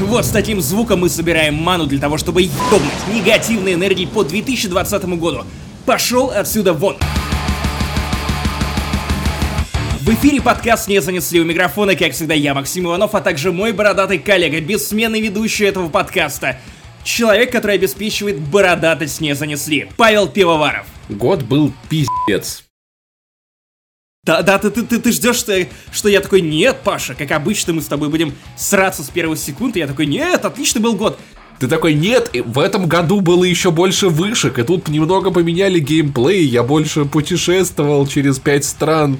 Вот с таким звуком мы собираем ману для того, чтобы ебнуть негативной энергии по 2020 году. Пошел отсюда вон! В эфире подкаст «Не занесли» у микрофона, как всегда, я, Максим Иванов, а также мой бородатый коллега, бессменный ведущий этого подкаста. Человек, который обеспечивает бородатость «Не занесли», Павел Пивоваров. Год был пиздец. Да, да, ты, ты, ты, ты ждешь, что, что я такой, нет, Паша, как обычно мы с тобой будем сраться с первых секунд, и я такой, нет, отличный был год. Ты такой, нет, в этом году было еще больше вышек, и тут немного поменяли геймплей, я больше путешествовал через пять стран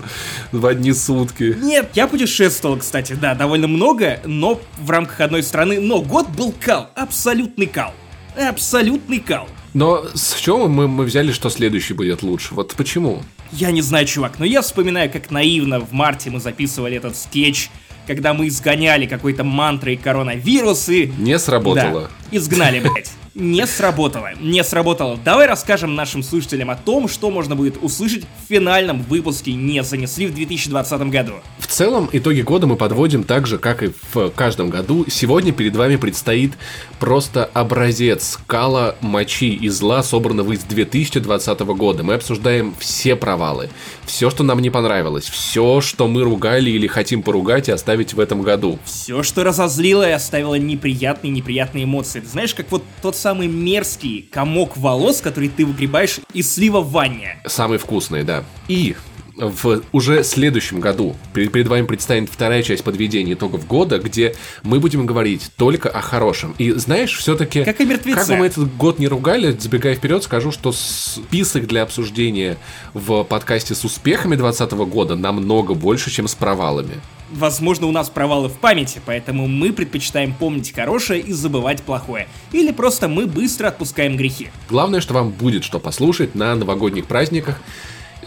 в одни сутки. Нет, я путешествовал, кстати, да, довольно много, но в рамках одной страны, но год был кал, абсолютный кал, абсолютный кал. Но с чего мы, мы взяли, что следующий будет лучше? Вот почему? Я не знаю, чувак, но я вспоминаю, как наивно в марте мы записывали этот скетч, когда мы изгоняли какой-то мантрой коронавирусы. Не сработало. Да, изгнали, блядь не сработало. Не сработало. Давай расскажем нашим слушателям о том, что можно будет услышать в финальном выпуске «Не занесли» в 2020 году. В целом, итоги года мы подводим так же, как и в каждом году. Сегодня перед вами предстоит просто образец кала, мочи и зла, собранного из 2020 года. Мы обсуждаем все провалы, все, что нам не понравилось, все, что мы ругали или хотим поругать и оставить в этом году. Все, что разозлило и оставило неприятные-неприятные эмоции. Ты знаешь, как вот тот самый мерзкий комок волос, который ты выгребаешь из слива в ванне. Самый вкусный, да. И в уже следующем году перед, перед вами предстанет вторая часть подведения итогов года, где мы будем говорить только о хорошем. И знаешь, все-таки... Как и мертвецы. Как бы мы этот год не ругали, забегая вперед, скажу, что список для обсуждения в подкасте с успехами 2020 года намного больше, чем с провалами возможно, у нас провалы в памяти, поэтому мы предпочитаем помнить хорошее и забывать плохое. Или просто мы быстро отпускаем грехи. Главное, что вам будет что послушать на новогодних праздниках.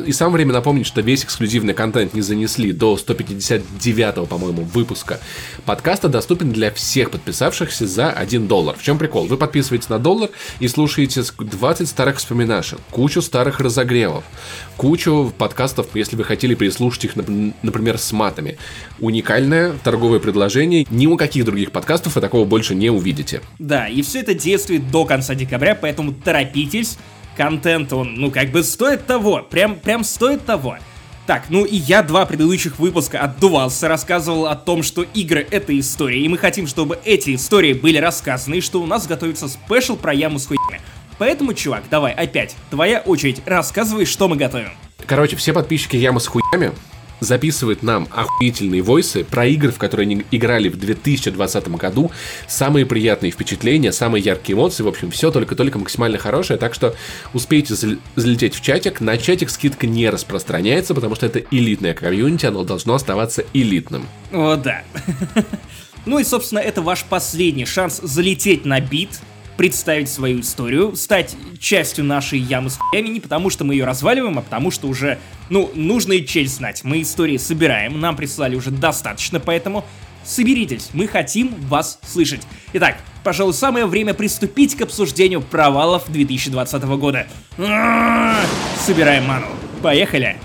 И самое время напомнить, что весь эксклюзивный контент не занесли до 159-го, по-моему, выпуска подкаста доступен для всех подписавшихся за 1 доллар. В чем прикол? Вы подписываетесь на доллар и слушаете 20 старых вспоминашек, кучу старых разогревов, кучу подкастов, если вы хотели переслушать их, например, с матами. Уникальное торговое предложение. Ни у каких других подкастов вы такого больше не увидите. Да, и все это действует до конца декабря, поэтому торопитесь контент, он, ну, как бы стоит того, прям, прям стоит того. Так, ну и я два предыдущих выпуска отдувался, рассказывал о том, что игры — это история, и мы хотим, чтобы эти истории были рассказаны, и что у нас готовится спешл про яму с хуями. Поэтому, чувак, давай опять, твоя очередь, рассказывай, что мы готовим. Короче, все подписчики ямы с хуями записывает нам охуительные войсы про игры, в которые они играли в 2020 году. Самые приятные впечатления, самые яркие эмоции. В общем, все только-только максимально хорошее. Так что успейте залететь в чатик. На чатик скидка не распространяется, потому что это элитное комьюнити, оно должно оставаться элитным. О, да. Ну и, собственно, это ваш последний шанс залететь на бит, представить свою историю, стать частью нашей ямы с хуями, не потому что мы ее разваливаем, а потому что уже, ну, нужно и честь знать. Мы истории собираем, нам прислали уже достаточно, поэтому соберитесь, мы хотим вас слышать. Итак, пожалуй, самое время приступить к обсуждению провалов 2020 года. Собираем ману. Поехали!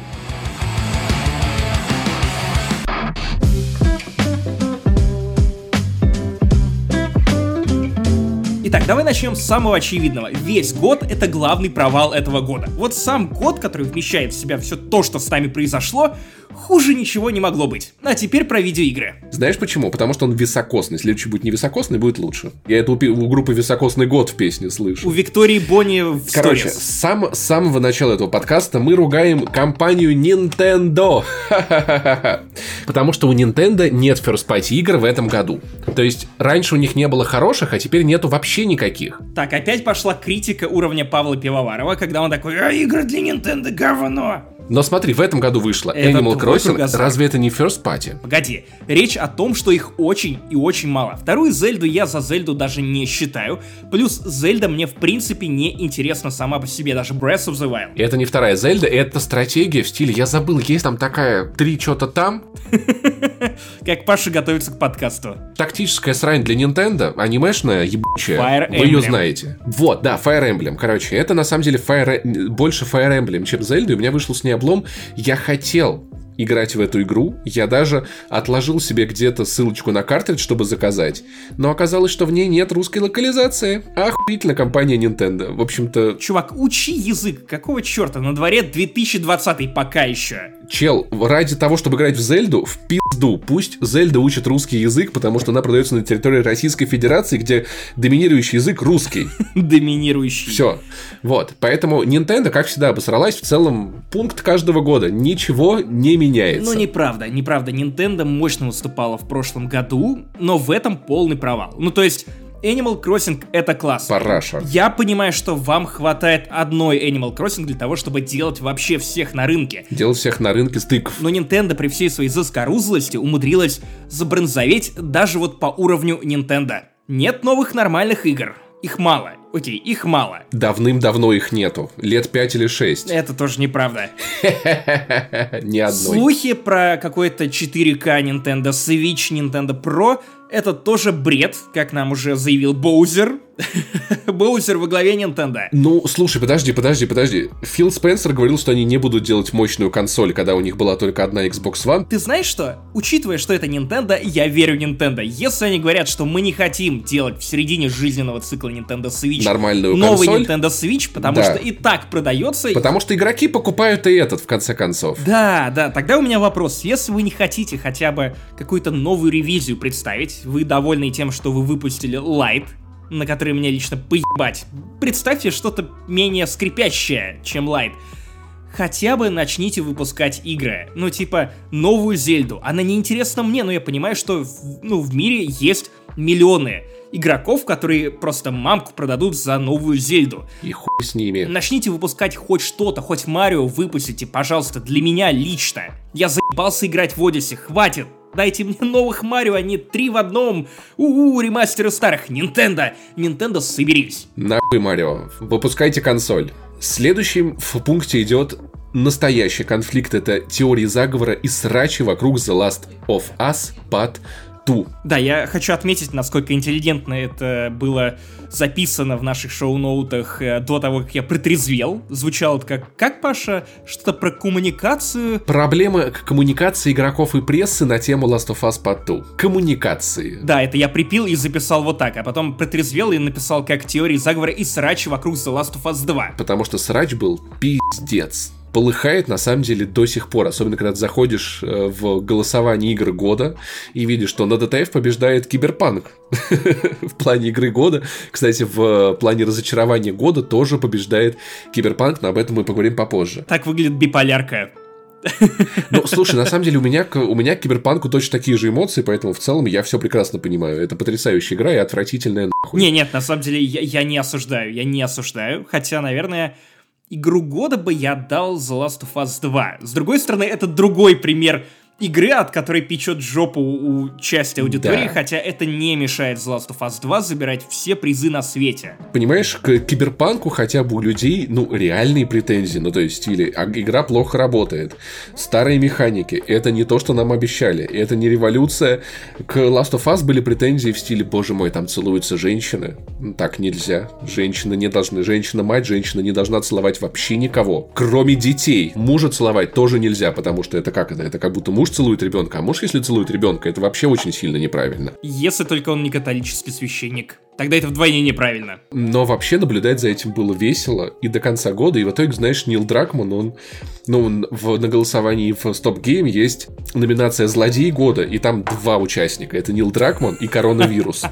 Итак, давай начнем с самого очевидного. Весь год — это главный провал этого года. Вот сам год, который вмещает в себя все то, что с нами произошло, хуже ничего не могло быть. А теперь про видеоигры. Знаешь почему? Потому что он високосный. Следующий будет не високосный, будет лучше. Я это у, группы «Високосный год» в песне слышу. У Виктории Бонни в Короче, с, сам, с самого начала этого подкаста мы ругаем компанию Nintendo. Потому что у Nintendo нет first party игр в этом году. То есть, раньше у них не было хороших, а теперь нету вообще никаких. Так, опять пошла критика уровня Павла Пивоварова, когда он такой, а игры для Nintendo говно. Но смотри, в этом году вышла это Animal Crossing. Разве это не First Party? Погоди, речь о том, что их очень и очень мало. Вторую Зельду я за Зельду даже не считаю. Плюс Зельда мне в принципе не интересна сама по себе, даже Breath of the Wild. Это не вторая Зельда, это стратегия в стиле, я забыл, есть там такая три что-то там. Как Паша готовится к подкасту. Тактическая срань для Nintendo, анимешная, ебучая. Fire Emblem. Вы ее знаете. Вот, да, Fire Emblem. Короче, это на самом деле Fire... больше Fire Emblem, чем Зельда. У меня вышло с ней облом. Я хотел играть в эту игру. Я даже отложил себе где-то ссылочку на картридж, чтобы заказать. Но оказалось, что в ней нет русской локализации. Охуительно компания Nintendo. В общем-то... Чувак, учи язык. Какого черта? На дворе 2020 пока еще. Чел, ради того, чтобы играть в Зельду, в пизду. Пусть Зельда учит русский язык, потому что она продается на территории Российской Федерации, где доминирующий язык русский. Доминирующий. Все. Вот. Поэтому Nintendo, как всегда, обосралась в целом пункт каждого года. Ничего не меняется. Ну, неправда, неправда. Nintendo мощно выступала в прошлом году, но в этом полный провал. Ну, то есть, Animal Crossing это класс. Параша. Я понимаю, что вам хватает одной Animal Crossing для того, чтобы делать вообще всех на рынке. Делать всех на рынке стыков. Но Nintendo при всей своей заскорузлости умудрилась забронзоветь даже вот по уровню Nintendo. Нет новых нормальных игр. Их мало. Окей, их мало. Давным-давно их нету. Лет 5 или 6. Это тоже неправда. Ни одной. Слухи про какой-то 4К Nintendo Switch, Nintendo Pro это тоже бред, как нам уже заявил Боузер. Боузер во главе Nintendo. Ну, слушай, подожди, подожди, подожди. Фил Спенсер говорил, что они не будут делать мощную консоль, когда у них была только одна Xbox One. Ты знаешь что? Учитывая, что это Nintendo, я верю Nintendo. Если они говорят, что мы не хотим делать в середине жизненного цикла Nintendo Switch Нормальную новый консоль. Nintendo Switch, потому Да. что и так продается. Потому что игроки покупают и этот, в конце концов. Да, да, тогда у меня вопрос. Если вы не хотите хотя бы какую-то новую ревизию представить, вы довольны тем, что вы выпустили Light, на который мне лично поебать, представьте что-то менее скрипящее, чем Light. Хотя бы начните выпускать игры. Ну, типа, новую Зельду. Она не интересна мне, но я понимаю, что в- ну, в мире есть миллионы игроков, которые просто мамку продадут за новую Зельду. И хуй с ними. Начните выпускать хоть что-то, хоть Марио выпустите, пожалуйста, для меня лично. Я заебался играть в Одиссе, хватит. Дайте мне новых Марио, а не три в одном. У-у, ремастеры старых. Nintendo, Nintendo, соберись. Нахуй, Марио. Выпускайте консоль. Следующим в пункте идет настоящий конфликт. Это теории заговора и срачи вокруг The Last of Us Part 2. Да, я хочу отметить, насколько интеллигентно это было записано в наших шоу-ноутах э, до того, как я притрезвел. Звучало это как, как, Паша, что-то про коммуникацию. Проблема к коммуникации игроков и прессы на тему Last of Us Part 2. Коммуникации. Да, это я припил и записал вот так, а потом притрезвел и написал как теории заговора и срачи вокруг The Last of Us 2. Потому что срач был пиздец. Полыхает на самом деле до сих пор, особенно когда ты заходишь э, в голосование игр года и видишь, что на DTF побеждает Киберпанк в плане игры года. Кстати, в плане разочарования года тоже побеждает Киберпанк, но об этом мы поговорим попозже. Так выглядит биполярка. Ну, слушай, на самом деле у меня, к- у меня к Киберпанку точно такие же эмоции, поэтому в целом я все прекрасно понимаю. Это потрясающая игра и отвратительная нахуй. Не, нет, на самом деле я, я не осуждаю, я не осуждаю. Хотя, наверное, игру года бы я дал The Last of Us 2. С другой стороны, это другой пример игры, от которой печет жопу у части аудитории, Да. хотя это не мешает The Last of Us 2 забирать все призы на свете. Понимаешь, к киберпанку хотя бы у людей, ну, реальные претензии. Ну, то есть, стиле, а игра плохо работает. Старые механики. Это не то, что нам обещали. Это не революция. К Last of Us были претензии в стиле, боже мой, там целуются женщины. Так нельзя. Женщины не должны. Женщина-мать, женщина не должна целовать вообще никого. Кроме детей. Мужа целовать тоже нельзя, потому что это как это? Это как будто муж целует ребенка. А муж, если целует ребенка, это вообще очень сильно неправильно. Если только он не католический священник. Тогда это вдвойне неправильно. Но вообще наблюдать за этим было весело и до конца года. И в итоге, знаешь, Нил Дракман, он, ну, он в, на голосовании в Стоп Гейм есть номинация «Злодей года», и там два участника. Это Нил Дракман и Коронавирус.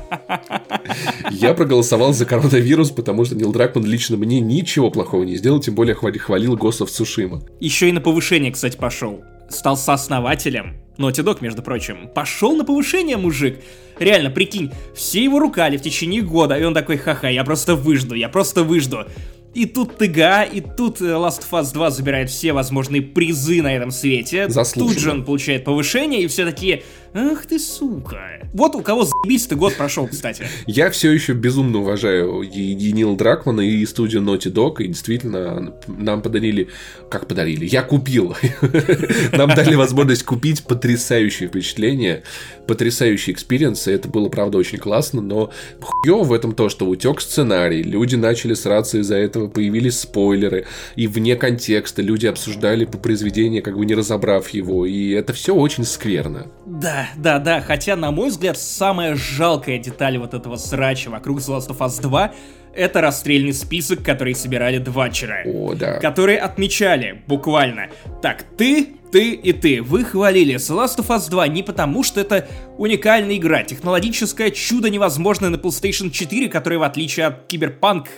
Я проголосовал за Коронавирус, потому что Нил Дракман лично мне ничего плохого не сделал, тем более хвали- хвалил of Tsushima. Еще и на повышение, кстати, пошел. Стал сооснователем. Naughty Dog, между прочим. Пошел на повышение, мужик. Реально, прикинь, все его рукали в течение года, и он такой, ха-ха, я просто выжду, я просто выжду. И тут ТГА, и тут э, Last of Us 2 забирает все возможные призы на этом свете. Заслуженно. Тут же он получает повышение, и все такие, Ах ты сука. Вот у кого заебись-то год прошел, кстати. Я все еще безумно уважаю и, и Нил Дракмана, и студию Naughty Dog, и действительно нам подарили... Как подарили? Я купил. Нам дали возможность купить потрясающие впечатления, потрясающий experience, и это было, правда, очень классно, но хуёво в этом то, что утек сценарий, люди начали сраться из-за этого, появились спойлеры, и вне контекста люди обсуждали по произведению, как бы не разобрав его, и это все очень скверно. Да, да, да, хотя, на мой взгляд, самая жалкая деталь вот этого срача вокруг The Last of Us 2 это расстрельный список, который собирали двачеры. О, да. Которые отмечали, буквально, так, ты, ты и ты, вы хвалили The Last of Us 2 не потому, что это уникальная игра, технологическое чудо невозможное на PlayStation 4, которое, в отличие от Киберпанк,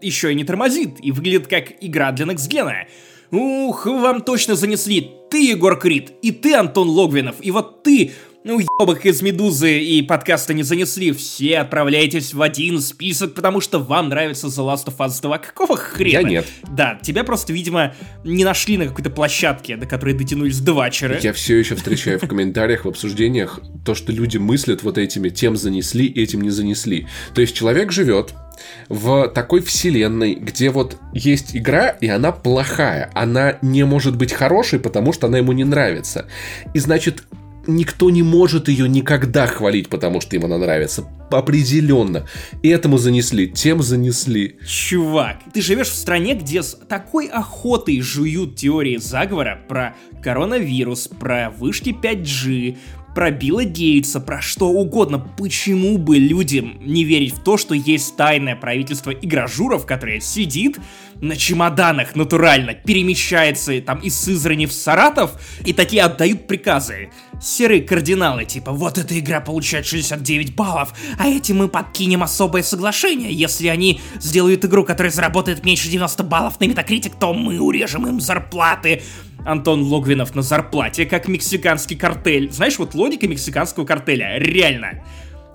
еще и не тормозит и выглядит как игра для Next Gen. Ух, вам точно занесли ты, Егор Крид, и ты, Антон Логвинов, и вот ты, ну, ебок из Медузы и подкаста не занесли, все отправляйтесь в один список, потому что вам нравится The Last of Us 2. Какого хрена? Я нет. Да, тебя просто, видимо, не нашли на какой-то площадке, до которой дотянулись двачеры. Я все еще встречаю в комментариях, в обсуждениях то, что люди мыслят вот этими, тем занесли, этим не занесли. То есть человек живет, в такой вселенной, где вот есть игра, и она плохая. Она не может быть хорошей, потому что она ему не нравится. И значит, никто не может ее никогда хвалить, потому что им она нравится. Определенно. И этому занесли, тем занесли. Чувак, ты живешь в стране, где с такой охотой жуют теории заговора про коронавирус, про вышки 5G, про Билла Гейтса, про что угодно. Почему бы людям не верить в то, что есть тайное правительство игражуров, которое сидит на чемоданах натурально, перемещается там из Сызрани в Саратов, и такие отдают приказы. Серые кардиналы, типа, вот эта игра получает 69 баллов, а этим мы подкинем особое соглашение. Если они сделают игру, которая заработает меньше 90 баллов на Metacritic, то мы урежем им зарплаты. Антон Логвинов на зарплате, как мексиканский картель. Знаешь, вот логика мексиканского картеля, реально.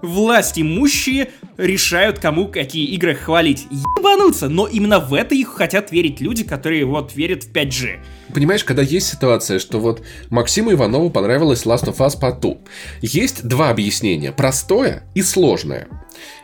Власть имущие решают, кому какие игры хвалить. Ебануться, но именно в это их хотят верить люди, которые вот верят в 5G. Понимаешь, когда есть ситуация, что вот Максиму Иванову понравилась Last of Us по ту. Есть два объяснения, простое и сложное.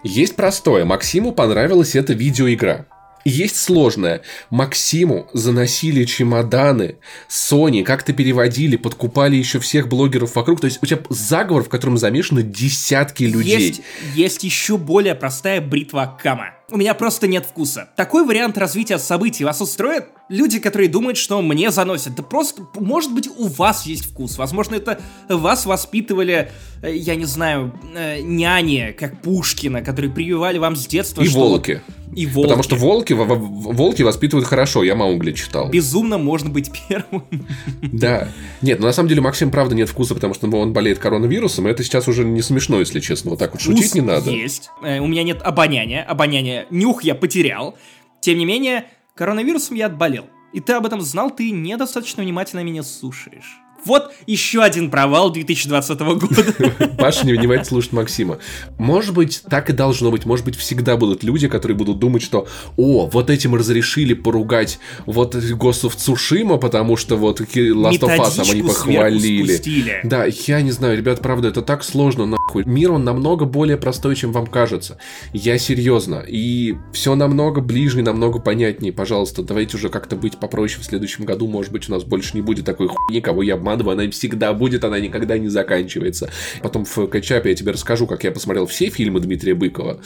Есть простое, Максиму понравилась эта видеоигра. Есть сложное. Максиму заносили чемоданы, Sony как-то переводили, подкупали еще всех блогеров вокруг. То есть у тебя заговор, в котором замешаны десятки людей. Есть, есть еще более простая бритва Кама. У меня просто нет вкуса. Такой вариант развития событий вас устроит? Люди, которые думают, что мне заносят. Да просто, может быть, у вас есть вкус. Возможно, это вас воспитывали, э, я не знаю, э, няни, как Пушкина, которые прививали вам с детства. И что волки. И волки. Потому что волки, волки воспитывают хорошо, я Маугли читал. Безумно можно быть первым. Да. Нет, ну на самом деле Максим правда нет вкуса, потому что он болеет коронавирусом, и это сейчас уже не смешно, если честно. Вот так вот шутить не надо. есть. Э, у меня нет обоняния. Обоняние, нюх я потерял. Тем не менее, коронавирусом я отболел. И ты об этом знал, ты недостаточно внимательно меня слушаешь. Вот еще один провал 2020 года. Паша не внимательно слушает Максима. Может быть, так и должно быть. Может быть, всегда будут люди, которые будут думать, что «О, вот этим разрешили поругать вот of Tsushima, потому что вот Last of Us там они похвалили». Да, я не знаю, ребят, правда, это так сложно, нахуй. Мир, он намного более простой, чем вам кажется. Я серьезно. И все намного ближе, намного понятнее. Пожалуйста, давайте уже как-то быть попроще в следующем году. Может быть, у нас больше не будет такой хуйни, кого я обманываю. Она всегда будет, она никогда не заканчивается. Потом в кетчапе я тебе расскажу, как я посмотрел все фильмы Дмитрия Быкова.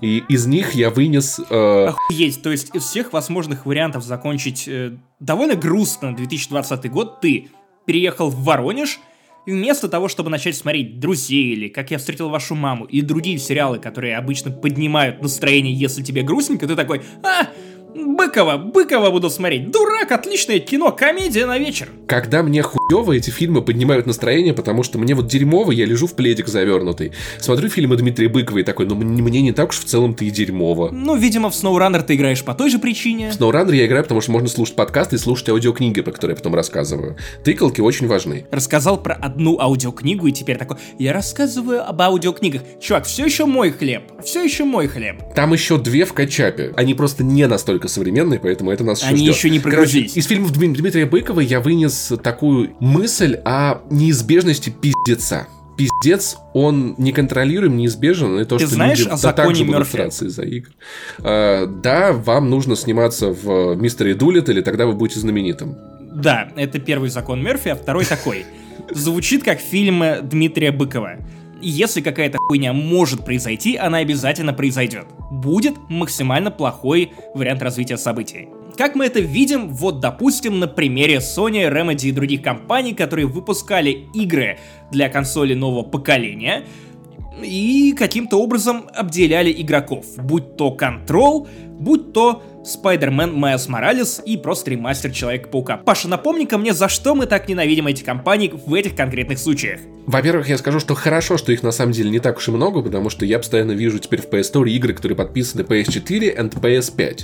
И из них я вынес... Э... Охуеть, то есть из всех возможных вариантов закончить э, довольно грустно 2020 год ты переехал в Воронеж, и вместо того, чтобы начать смотреть «Друзей» или «Как я встретил вашу маму» и другие сериалы, которые обычно поднимают настроение, если тебе грустненько, ты такой «А, Быкова, Быкова буду смотреть. Дурак, отличное кино, комедия на вечер. Когда мне хуево эти фильмы поднимают настроение, потому что мне вот дерьмово, я лежу в пледик завернутый. Смотрю фильмы Дмитрия Быкова и такой, ну мне не так уж в целом-то и дерьмово. Ну, видимо, в SnowRunner ты играешь по той же причине. В SnowRunner я играю, потому что можно слушать подкасты и слушать аудиокниги, про которые я потом рассказываю. Тыкалки очень важны. Рассказал про одну аудиокнигу и теперь такой, я рассказываю об аудиокнигах. Чувак, все еще мой хлеб, все еще мой хлеб. Там еще две в качапе. Они просто не настолько настолько современный, поэтому это нас Они еще, еще не прогрузились. Короче, из фильмов Дмитрия Быкова я вынес такую мысль о неизбежности пиздеца. пиздец, он неконтролируем, неизбежен, и то, Ты что знаешь люди о да, также будут драться из-за игр. А, да, вам нужно сниматься в Мистере Дулит, или тогда вы будете знаменитым. Да, это первый закон Мерфи, а второй такой. Звучит как фильм Дмитрия Быкова. Если какая-то хуйня может произойти, она обязательно произойдет. Будет максимально плохой вариант развития событий. Как мы это видим, вот допустим на примере Sony, Remedy и других компаний, которые выпускали игры для консоли нового поколения, и каким-то образом обделяли игроков, будь то Control, будь то Spider-Man Miles Morales и просто ремастер Человека-паука. Паша, напомни-ка мне, за что мы так ненавидим эти компании в этих конкретных случаях? Во-первых, я скажу, что хорошо, что их на самом деле не так уж и много, потому что я постоянно вижу теперь в PS Store игры, которые подписаны PS4 и PS5.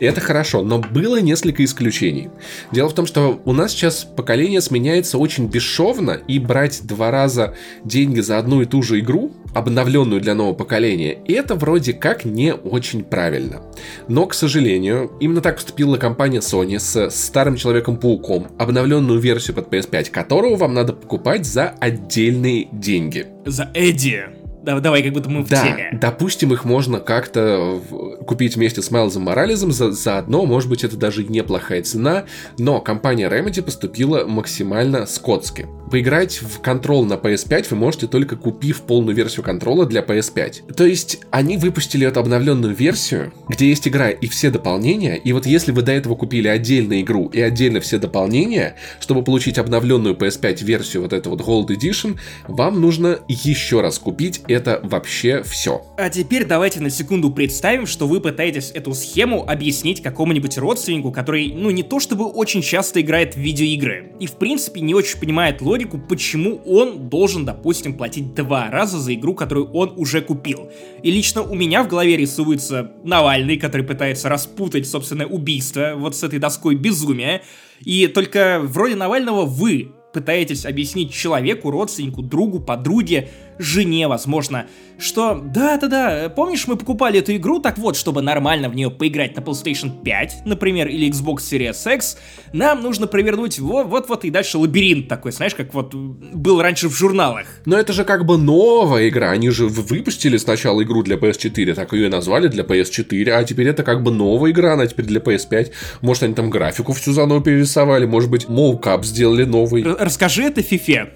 И это хорошо, но было несколько исключений. Дело в том, что у нас сейчас поколение сменяется очень бесшовно, и брать два раза деньги за одну и ту же игру, обновленную для нового поколения, это вроде как не очень правильно. Но, к сожалению, именно так поступила компания Sony с старым Человеком-пауком, обновленную версию под PS5, которого вам надо покупать за отдельные деньги. За Эдди. Да, давай, как будто мы в Да, теме. допустим, их можно как-то купить вместе с Майлзом Морализом за, заодно, может быть, это даже неплохая цена, но компания Remedy поступила максимально скотски. Поиграть в Control на PS5 вы можете только купив полную версию контрола для PS5. То есть, они выпустили эту обновленную версию, где есть игра и все дополнения, и вот если вы до этого купили отдельно игру и отдельно все дополнения, чтобы получить обновленную PS5 версию, вот эту вот Gold Edition, вам нужно еще раз купить это вообще все. А теперь давайте на секунду представим, что вы пытаетесь эту схему объяснить какому-нибудь родственнику, который, ну, не то чтобы очень часто играет в видеоигры, и в принципе не очень понимает логику, почему он должен, допустим, платить два раза за игру, которую он уже купил. И лично у меня в голове рисуется Навальный, который пытается распутать собственное убийство вот с этой доской безумия, и только в роли Навального вы пытаетесь объяснить человеку, родственнику, другу, подруге, жене, возможно, что да-да-да, помнишь, мы покупали эту игру, так вот, чтобы нормально в нее поиграть на PlayStation 5, например, или Xbox Series X, нам нужно провернуть вот-вот и дальше лабиринт такой, знаешь, как вот был раньше в журналах. Но это же как бы новая игра. Они же выпустили сначала игру для PS4, так ее и назвали для PS4, а теперь это как бы новая игра, она теперь для PS5. Может, они там графику всю заново перерисовали, может быть, моукап сделали новый, Расскажи это Фифе.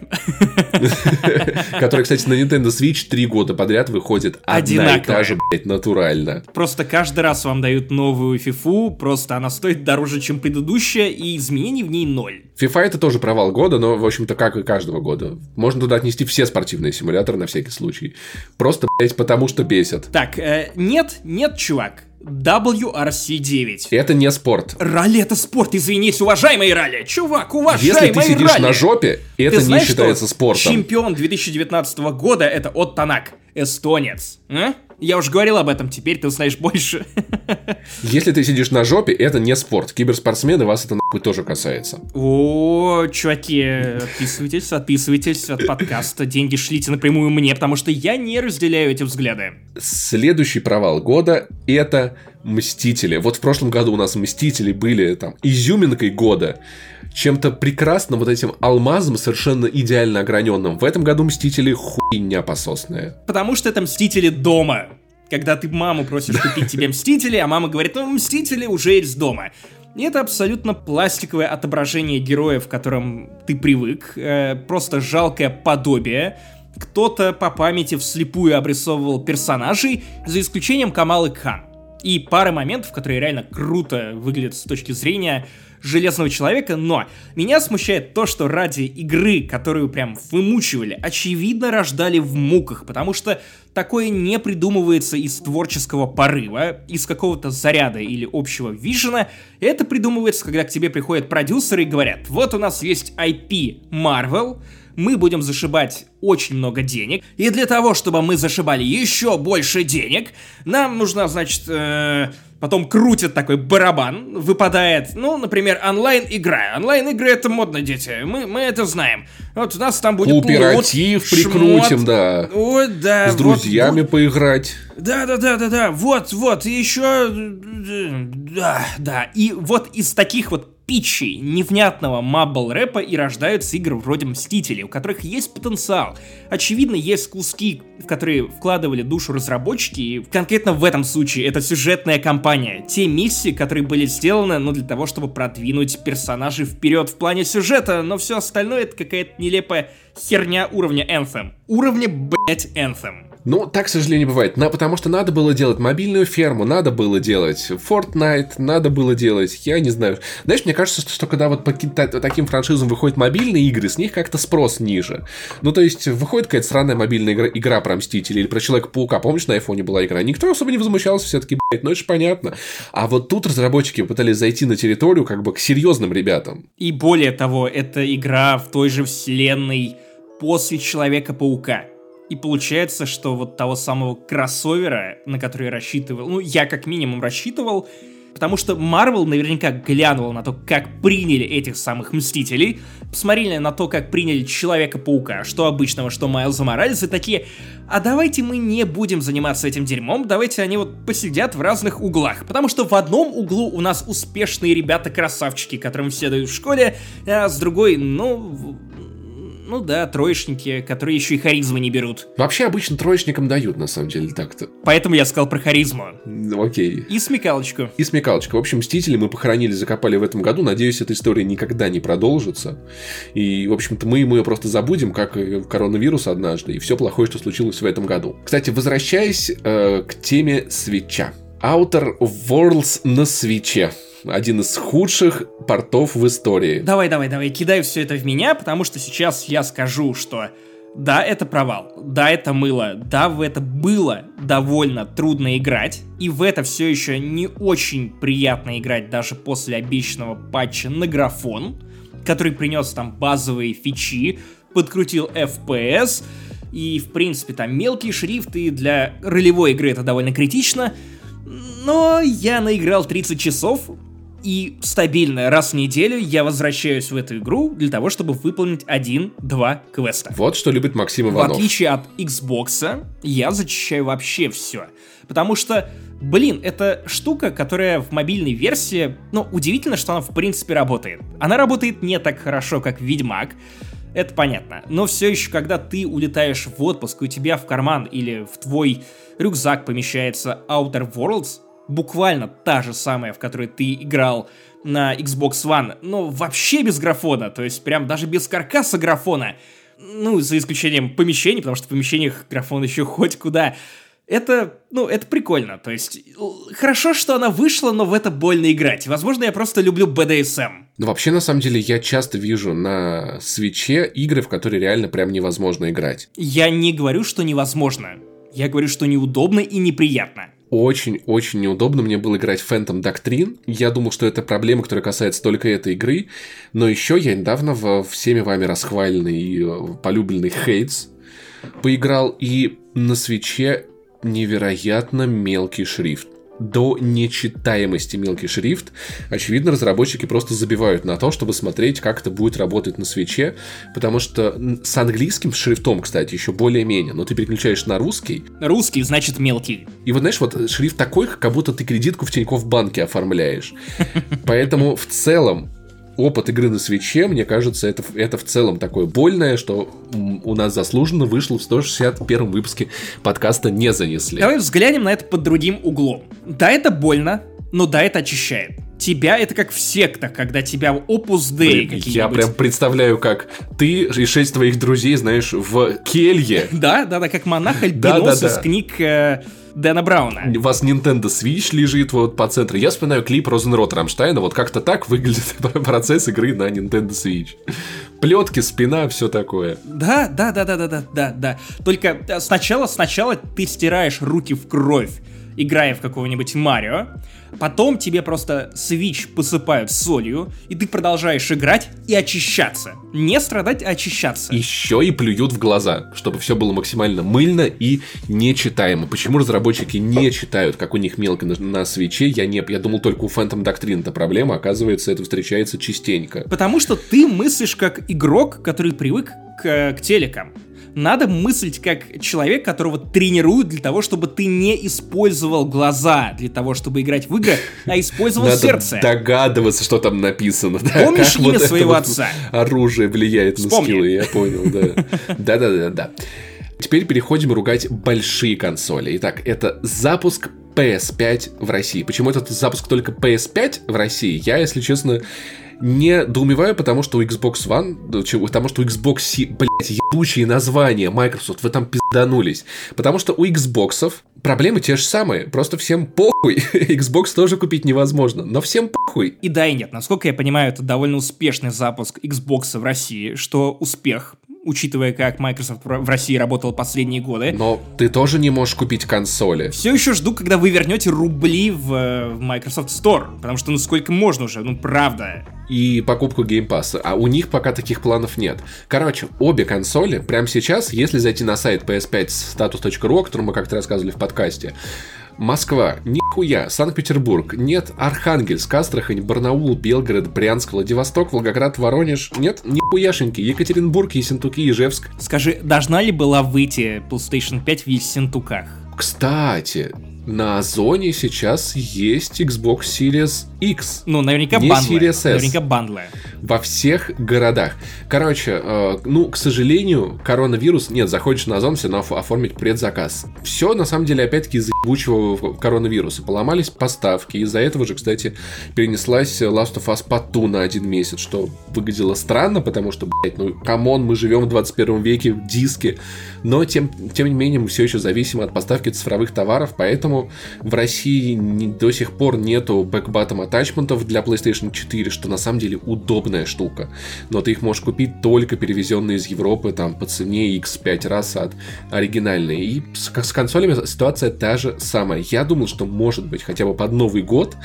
который, кстати, на Nintendo Switch три года подряд выходит одна и та же, блядь, натурально. Просто каждый раз вам дают новую фифу, просто она стоит дороже, чем предыдущая, и изменений в ней ноль. FIFA это тоже провал года, но, в общем-то, как и каждого года. Можно туда отнести все спортивные симуляторы на всякий случай. Просто, блядь, потому что бесят. Так, э, нет, нет, чувак. WRC9. Это не спорт. Ралли это спорт, извините, уважаемый ралли. Чувак, уважаемый Если ты сидишь ралли. на жопе, Ты это не знаешь, считается что спортом. Чемпион 2019 года это От Танак, эстонец. А? Я уже говорил об этом, теперь ты узнаешь больше. Если ты сидишь на жопе, это не спорт. Киберспортсмены вас это нахуй тоже касается. О, чуваки, отписывайтесь, отписывайтесь от подкаста. Деньги шлите напрямую мне, потому что я не разделяю эти взгляды. Следующий провал года это Мстители. Вот в прошлом году у нас Мстители были там изюминкой года. Чем-то прекрасным вот этим алмазом, совершенно идеально ограненным. В этом году Мстители хуйня пососная. Потому что это Мстители дома. Когда ты маму просишь купить тебе Мстители, а мама говорит, ну, Мстители уже есть дома. И это абсолютно пластиковое отображение героя, в котором ты привык. э, просто жалкое подобие. Кто-то по памяти вслепую обрисовывал персонажей, за исключением Камалы Кхан. И пары моментов, которые реально круто выглядят с точки зрения Железного Человека, но меня смущает то, что ради игры, которую прям вымучивали, очевидно рождали в муках, потому что такое не придумывается из творческого порыва, из какого-то заряда или общего вижена, это придумывается, когда к тебе приходят продюсеры и говорят, вот у нас есть IP Marvel, мы будем зашибать очень много денег, и для того, чтобы мы зашибали еще больше денег, нам нужна, значит, э, потом крутят такой барабан, выпадает, ну, например, онлайн-игра. Онлайн-игры это модно, дети, мы, мы это знаем. Вот у нас там будет Кооператив лут, прикрутим, шмот. да. О, да. С друзьями вот. поиграть. Да, да, да, да, да, вот, вот, и еще, да, да, и вот из таких вот питчей, невнятного мабл рэпа и рождаются игры вроде Мстителей, у которых есть потенциал. Очевидно, есть куски, в которые вкладывали душу разработчики, и конкретно в этом случае это сюжетная кампания. Те миссии, которые были сделаны, ну, для того, чтобы продвинуть персонажей вперед в плане сюжета, но все остальное это какая-то нелепая херня уровня Anthem. Уровня, блять, Anthem. Ну, так, к сожалению, бывает. На, потому что надо было делать мобильную ферму, надо было делать Fortnite, надо было делать, я не знаю. Знаешь, мне кажется, что, что когда вот по таким франшизам выходят мобильные игры, с них как-то спрос ниже. Ну, то есть, выходит какая-то странная мобильная игра, игра про Мстителей или про Человека-паука. Помнишь, на айфоне была игра? Никто особо не возмущался, все-таки, блядь, ну это же понятно. А вот тут разработчики пытались зайти на территорию как бы к серьезным ребятам. И более того, это игра в той же вселенной после Человека-паука. И получается, что вот того самого кроссовера, на который я рассчитывал, ну, я как минимум рассчитывал, потому что Marvel наверняка глянул на то, как приняли этих самых Мстителей, посмотрели на то, как приняли Человека-паука, что обычного, что Майлза Моралеса, и такие, а давайте мы не будем заниматься этим дерьмом, давайте они вот посидят в разных углах, потому что в одном углу у нас успешные ребята-красавчики, которым все дают в школе, а с другой, ну, ну да, троечники, которые еще и харизмы не берут. Вообще обычно троечникам дают, на самом деле, так-то. Поэтому я сказал про харизму. Окей. И смекалочку. И смекалочку. В общем, Мстители мы похоронили, закопали в этом году. Надеюсь, эта история никогда не продолжится. И, в общем-то, мы, мы ее просто забудем, как коронавирус однажды, и все плохое, что случилось в этом году. Кстати, возвращаясь э, к теме свеча. Outer Worlds на свече один из худших портов в истории. Давай, давай, давай, кидай все это в меня, потому что сейчас я скажу, что да, это провал, да, это мыло, да, в это было довольно трудно играть, и в это все еще не очень приятно играть даже после обещанного патча на графон, который принес там базовые фичи, подкрутил FPS, и, в принципе, там мелкие шрифты для ролевой игры это довольно критично, но я наиграл 30 часов, и стабильно раз в неделю я возвращаюсь в эту игру для того, чтобы выполнить один-два квеста. Вот что любит Максим Иванов. В отличие от Xbox, я зачищаю вообще все. Потому что, блин, это штука, которая в мобильной версии, ну, удивительно, что она в принципе работает. Она работает не так хорошо, как Ведьмак, это понятно. Но все еще, когда ты улетаешь в отпуск, у тебя в карман или в твой рюкзак помещается Outer Worlds, буквально та же самая, в которой ты играл на Xbox One, но вообще без графона, то есть прям даже без каркаса графона. Ну, за исключением помещений, потому что в помещениях графон еще хоть куда. Это, ну, это прикольно. То есть, хорошо, что она вышла, но в это больно играть. Возможно, я просто люблю BDSM. Ну, вообще, на самом деле, я часто вижу на свече игры, в которые реально прям невозможно играть. Я не говорю, что невозможно. Я говорю, что неудобно и неприятно очень-очень неудобно мне было играть в Phantom Doctrine. Я думал, что это проблема, которая касается только этой игры. Но еще я недавно в всеми вами расхваленный и э, полюбленный Хейтс поиграл, и на свече невероятно мелкий шрифт до нечитаемости мелкий шрифт. Очевидно, разработчики просто забивают на то, чтобы смотреть, как это будет работать на свече, потому что с английским шрифтом, кстати, еще более-менее, но ты переключаешь на русский. Русский значит мелкий. И вот знаешь, вот шрифт такой, как будто ты кредитку в Тинькофф банке оформляешь. Поэтому в целом опыт игры на свече, мне кажется, это, это в целом такое больное, что у нас заслуженно вышло в 161 выпуске подкаста «Не занесли». Давай взглянем на это под другим углом. Да, это больно, но да, это очищает. Тебя это как в сектах, когда тебя опус Дэй Я прям представляю, как ты и шесть твоих друзей, знаешь, в келье. Да, да, да, как монах альбинос из книг э, Дэна Брауна. У вас Nintendo Switch лежит вот по центру. Я вспоминаю клип Розенрот Рамштайна. Вот как-то так выглядит процесс игры на Nintendo Switch. Плетки, спина, все такое. Да, да, да, да, да, да, да, да. Только э, сначала, сначала ты стираешь руки в кровь играя в какого-нибудь Марио, потом тебе просто свич посыпают солью, и ты продолжаешь играть и очищаться. Не страдать, а очищаться. Еще и плюют в глаза, чтобы все было максимально мыльно и нечитаемо. Почему разработчики не читают, как у них мелко на, на свече? Я не, я думал только у Phantom Doctrine это проблема, оказывается, это встречается частенько. Потому что ты мыслишь как игрок, который привык к, к телекам. Надо мыслить как человек, которого тренируют для того, чтобы ты не использовал глаза для того, чтобы играть в игры, а использовал Надо сердце. догадываться, что там написано. Да, Помнишь как имя вот своего отца? Оружие влияет Вспомни. на скиллы, я понял, да. Да-да-да-да. Теперь переходим ругать большие консоли. Итак, это запуск PS5 в России. Почему этот запуск только PS5 в России, я, если честно, не доумеваю, потому что у Xbox One, потому что у Xbox, блядь, ебучие названия Microsoft, вы там пизданулись. Потому что у Xbox проблемы те же самые, просто всем похуй. Xbox тоже купить невозможно, но всем похуй. И да, и нет. Насколько я понимаю, это довольно успешный запуск Xbox в России, что успех, учитывая, как Microsoft в России работал последние годы. Но ты тоже не можешь купить консоли. Все еще жду, когда вы вернете рубли в, э, в Microsoft Store, потому что ну сколько можно уже, ну правда. и покупку Game Pass. А у них пока таких планов нет. Короче, обе консоли прямо сейчас, если зайти на сайт PS5 status.ru, о котором мы как-то рассказывали в подкасте, Москва, нихуя, Санкт-Петербург, нет, Архангельск, Астрахань, Барнаул, Белгород, Брянск, Владивосток, Волгоград, Воронеж, нет, нихуяшеньки, Екатеринбург, Ессентуки, Ижевск. Скажи, должна ли была выйти PlayStation 5 в Ессентуках? Кстати, на Озоне сейчас есть Xbox Series X. Ну, наверняка Не бандлы. Series S. Наверняка бандлы. во всех городах. Короче, э, ну, к сожалению, коронавирус... Нет, заходишь на Озон, все надо оформить предзаказ. Все, на самом деле, опять-таки, из-за ебучего коронавируса. Поломались поставки. Из-за этого же, кстати, перенеслась Last of Us Part 2 на один месяц, что выглядело странно, потому что, блядь, ну, come on, мы живем в 21 веке в диске. Но, тем, тем не менее, мы все еще зависимы от поставки цифровых товаров, поэтому в России не- до сих пор нету back button attachment ов для PlayStation 4, что на самом деле удобная штука. Но ты их можешь купить только перевезенные из Европы, там, по цене X5 раз от оригинальной. И с, с консолями ситуация та же самая. Я думал, что может быть хотя бы под Новый год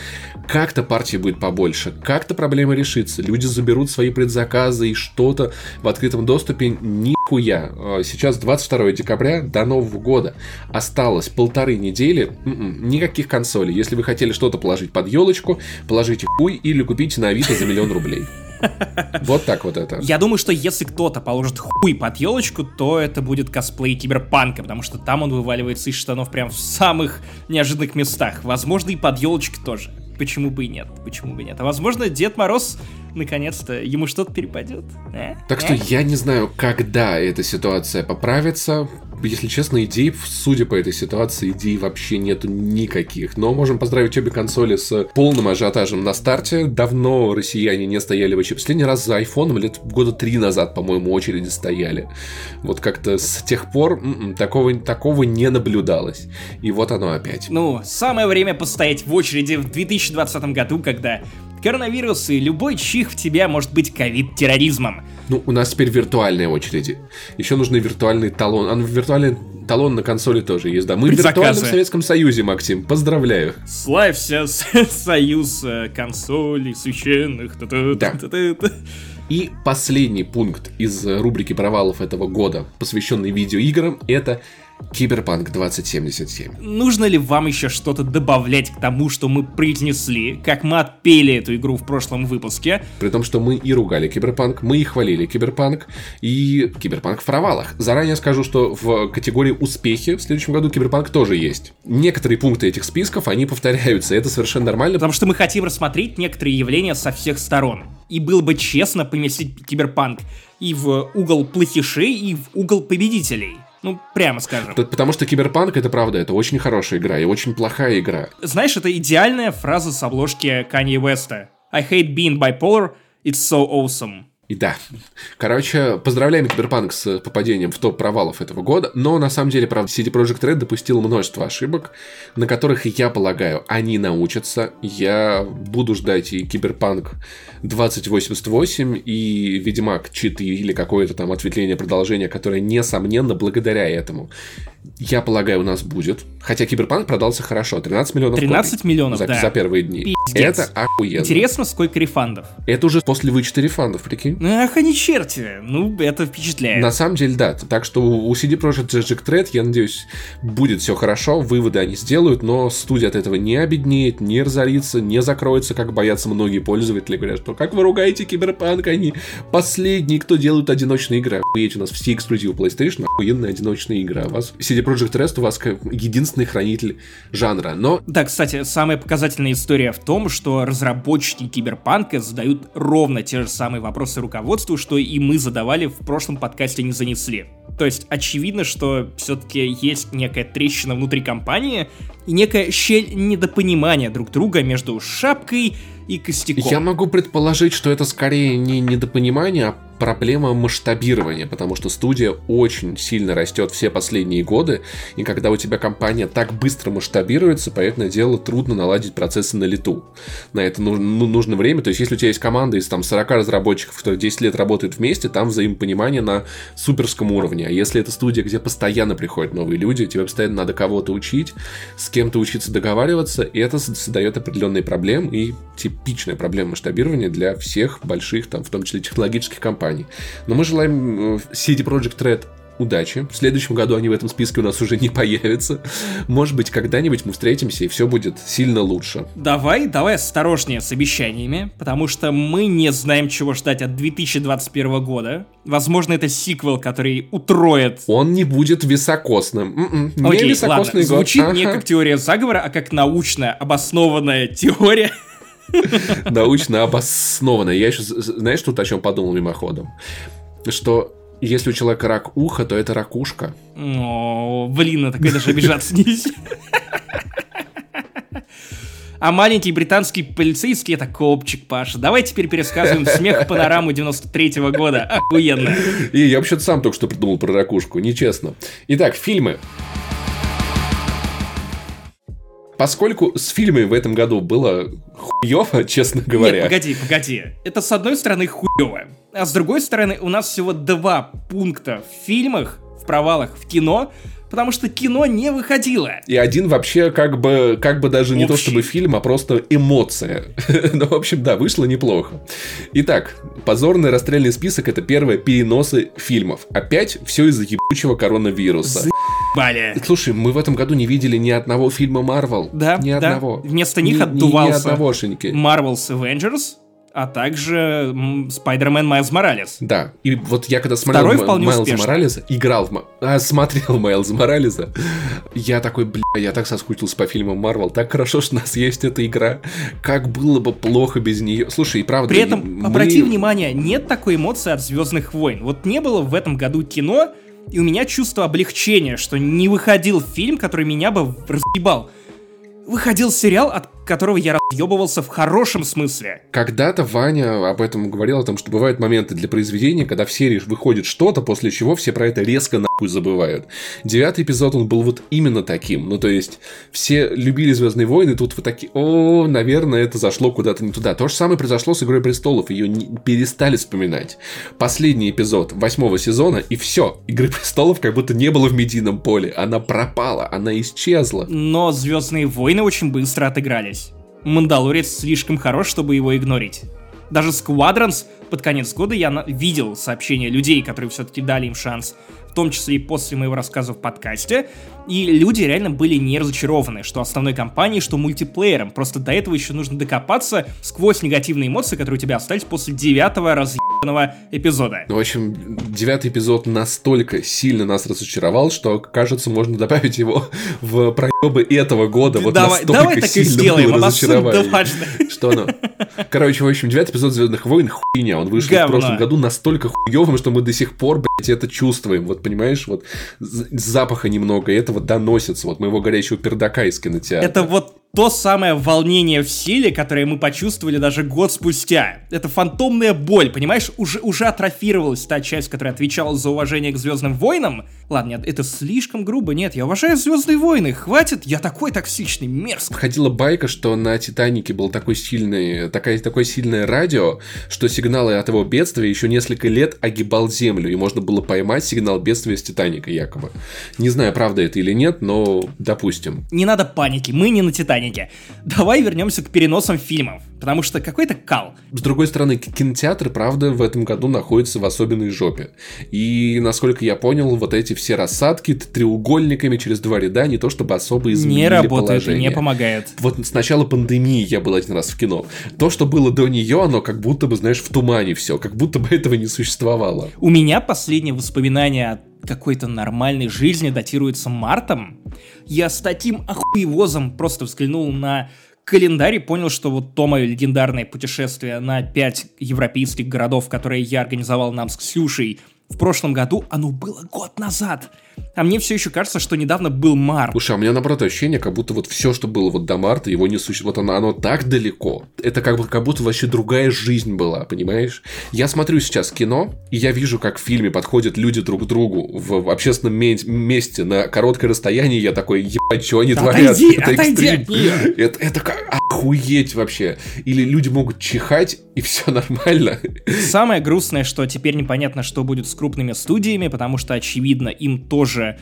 как-то партии будет побольше, как-то проблема решится, люди заберут свои предзаказы и что-то в открытом доступе нихуя. Э, Сейчас 22 декабря до Нового года осталось полторы недели, Никаких консолей. Если вы хотели что-то положить под елочку, положите хуй или купите на Авито за миллион рублей. Вот так вот это. Я думаю, что если кто-то положит хуй под елочку, то это будет косплей киберпанка, потому что там он вываливается из штанов прям в самых неожиданных местах. Возможно, и под елочкой тоже. Почему бы и нет? Почему бы и нет? А возможно, Дед Мороз наконец-то ему что-то перепадет. Э? Так что Э? я не знаю, когда эта ситуация поправится. Если честно, идей, судя по этой ситуации, идей вообще нету никаких. Но можем поздравить обе консоли с полным ажиотажем на старте. Давно россияне не стояли в очереди. Последний раз за айфоном лет года три назад, по-моему, очереди стояли. Вот как-то с тех пор м-м, такого, такого не наблюдалось. И вот оно опять. Ну, самое время постоять в очереди в 2020 году, когда коронавирус и любой чих в тебя может быть ковид-терроризмом. Ну, у нас теперь виртуальные очереди. Еще нужны виртуальный талон. А ну, виртуальный талон на консоли тоже есть, да. Мы в виртуальном Советском Союзе, Максим. Поздравляю. Славься, союз э, консолей священных. Да. И последний пункт из э, рубрики провалов этого года, посвященный видеоиграм, это Киберпанк 2077. Нужно ли вам еще что-то добавлять к тому, что мы произнесли, как мы отпели эту игру в прошлом выпуске? При том, что мы и ругали Киберпанк, мы и хвалили Киберпанк, и Киберпанк в провалах. Заранее скажу, что в категории успехи в следующем году Киберпанк тоже есть. Некоторые пункты этих списков, они повторяются, это совершенно нормально. Потому что мы хотим рассмотреть некоторые явления со всех сторон. И было бы честно поместить Киберпанк и в угол плохишей, и в угол победителей. Ну, прямо скажем. Потому что Киберпанк, это правда, это очень хорошая игра и очень плохая игра. Знаешь, это идеальная фраза с обложки Канье Уэста. I hate being bipolar, it's so awesome. И да. Короче, поздравляем Киберпанк с попадением в топ провалов этого года, но на самом деле, правда, CD Projekt Red допустил множество ошибок, на которых, я полагаю, они научатся. Я буду ждать и Киберпанк 2088, и Ведьмак 4, или какое-то там ответвление продолжения, которое, несомненно, благодаря этому, я полагаю, у нас будет. Хотя Киберпанк продался хорошо, 13 миллионов 13 копий миллионов, за, да. за первые дни. Пиздец. Это охуенно. Интересно, сколько refund ов? Это уже после вычета refund ов, прикинь. Ах, они черти. Ну, это впечатляет. На самом деле, да. Так что у CD Projekt Red, я надеюсь, будет все хорошо, выводы они сделают, но студия от этого не обеднеет, не разорится, не закроется, как боятся многие пользователи. Говорят, что как вы ругаете Киберпанк, они последние, кто делают одиночные игры. Охуеть, у нас все эксклюзивы PlayStation, охуенные одиночные игры. А у вас CD Projekt Red у вас единственный хранитель жанра. Но... Да, кстати, самая показательная история в том, что разработчики Киберпанка задают ровно те же самые вопросы руководству, что и мы задавали в прошлом подкасте «Не занесли». То есть очевидно, что все-таки есть некая трещина внутри компании и некая щель недопонимания друг друга между шапкой и костяком. Я могу предположить, что это скорее не недопонимание, а проблема масштабирования, потому что студия очень сильно растет все последние годы, и когда у тебя компания так быстро масштабируется, понятное дело, трудно наладить процессы на лету. На это нужно, ну, нужно время, то есть если у тебя есть команда из там 40 разработчиков, которые 10 лет работают вместе, там взаимопонимание на суперском уровне, а если это студия, где постоянно приходят новые люди, тебе постоянно надо кого-то учить, с кем-то учиться договариваться, и это создает определенные проблемы и типичная проблема масштабирования для всех больших, там, в том числе технологических компаний компаний. Но мы желаем э, CD Project Red удачи. В следующем году они в этом списке у нас уже не появятся. Может быть, когда-нибудь мы встретимся, и все будет сильно лучше. Давай, давай осторожнее с обещаниями, потому что мы не знаем, чего ждать от 2021 года. Возможно, это сиквел, который утроит... Он не будет високосным. м-м, не Окей, високосный ладно. Звучит ага. не как теория заговора, а как научная обоснованная теория. Научно обоснованно. Я еще, знаешь, тут о чем подумал мимоходом? Что если у человека рак уха, то это ракушка. О, блин, на такой даже обижаться нельзя. А маленький британский полицейский это копчик, Паша. Давай теперь пересказываем смех панораму 93-го года. Охуенно. И я вообще-то сам только что придумал про ракушку, нечестно. Итак, фильмы. Поскольку с фильмами в этом году было хуево, честно говоря. Нет, погоди, погоди. Это с одной стороны хуево, а с другой стороны у нас всего два пункта в фильмах, в провалах в кино, потому что кино не выходило. И один вообще как бы, как бы даже Общий. не то чтобы фильм, а просто эмоция. ну, в общем, да, вышло неплохо. Итак, позорный расстрельный список — это первые переносы фильмов. Опять все из-за ебучего коронавируса. Заебали. Слушай, мы в этом году не видели ни одного фильма Марвел. Да, ни да. одного. Вместо них ни, отдувался ни, ни Marvel's Avengers, а также Спайдермен Майлз Моралес. Да, и вот я когда смотрел Второй Майлза Моралеса, играл в... А, смотрел Майлза Моралеса, я такой, бля, я так соскучился по фильмам Марвел, так хорошо, что у нас есть эта игра, как было бы плохо без нее. Слушай, и правда... При этом, мы... обрати внимание, нет такой эмоции от Звездных войн. Вот не было в этом году кино, и у меня чувство облегчения, что не выходил фильм, который меня бы разъебал. Выходил сериал, от которого я разъебывался в хорошем смысле. Когда-то Ваня об этом говорил, о том, что бывают моменты для произведения, когда в серии выходит что-то, после чего все про это резко нахуй забывают. Девятый эпизод, он был вот именно таким. Ну, то есть, все любили Звездные войны, тут вот такие, о, наверное, это зашло куда-то не туда. То же самое произошло с Игрой престолов, ее не, перестали вспоминать. Последний эпизод восьмого сезона, и все. Игры престолов как будто не было в медийном поле. Она пропала, она исчезла. Но Звездные войны очень быстро отыгрались. Мандалорец слишком хорош, чтобы его игнорить. Даже Squadrons под конец года я видел сообщения людей, которые все-таки дали им шанс том числе и после моего рассказа в подкасте, и люди реально были не разочарованы, что основной кампанией, что мультиплеером. Просто до этого еще нужно докопаться сквозь негативные эмоции, которые у тебя остались после девятого разъебанного эпизода. В общем, девятый эпизод настолько сильно нас разочаровал, что, кажется, можно добавить его в проебы этого года. Вот давай, настолько давай так и сделаем, было разочарование. Что оно? Короче, в общем, девятый эпизод Звездных войн хуйня. Он вышел Говно. в прошлом году настолько хуевым, что мы до сих пор, блядь, это чувствуем. Вот понимаешь, вот запаха немного, и это вот доносится, вот моего горячего пердака из кинотеатра. Это вот то самое волнение в силе, которое мы почувствовали даже год спустя. Это фантомная боль, понимаешь? Уже, уже атрофировалась та часть, которая отвечала за уважение к Звездным войнам, Ладно, нет, это слишком грубо, нет, я уважаю Звездные войны, хватит, я такой токсичный, мерзкий. Ходила байка, что на Титанике был такой сильный, такая, такое сильное радио, что сигналы от его бедствия еще несколько лет огибал Землю, и можно было поймать сигнал бедствия с Титаника якобы. Не знаю, правда это или нет, но допустим. Не надо паники, мы не на Титанике. Давай вернемся к переносам фильмов, потому что какой-то кал. С другой стороны, кинотеатры, правда, в этом году находятся в особенной жопе. И, насколько я понял, вот эти все рассадки треугольниками через два ряда не то чтобы особо изменили Не работает положение. и не помогает. Вот с начала пандемии я был один раз в кино. То, что было до нее, оно как будто бы, знаешь, в тумане все, как будто бы этого не существовало. У меня последнее воспоминание о какой-то нормальной жизни датируется мартом. Я с таким охуевозом просто взглянул на календарь и понял, что вот то мое легендарное путешествие на пять европейских городов, которые я организовал нам с Ксюшей в прошлом году, оно было год назад. А мне все еще кажется, что недавно был март. Слушай, а у меня наоборот ощущение, как будто вот все, что было вот до марта, его не существует. Вот оно, оно так далеко. Это как, бы, как будто вообще другая жизнь была, понимаешь? Я смотрю сейчас кино, и я вижу, как в фильме подходят люди друг к другу в общественном месте на короткое расстояние. Я такой, ебать, что они творят? Отойди, это отойди от нее. Это, это как охуеть вообще. Или люди могут чихать, и все нормально. Самое грустное, что теперь непонятно, что будет с крупными студиями, потому что, очевидно, им тоже,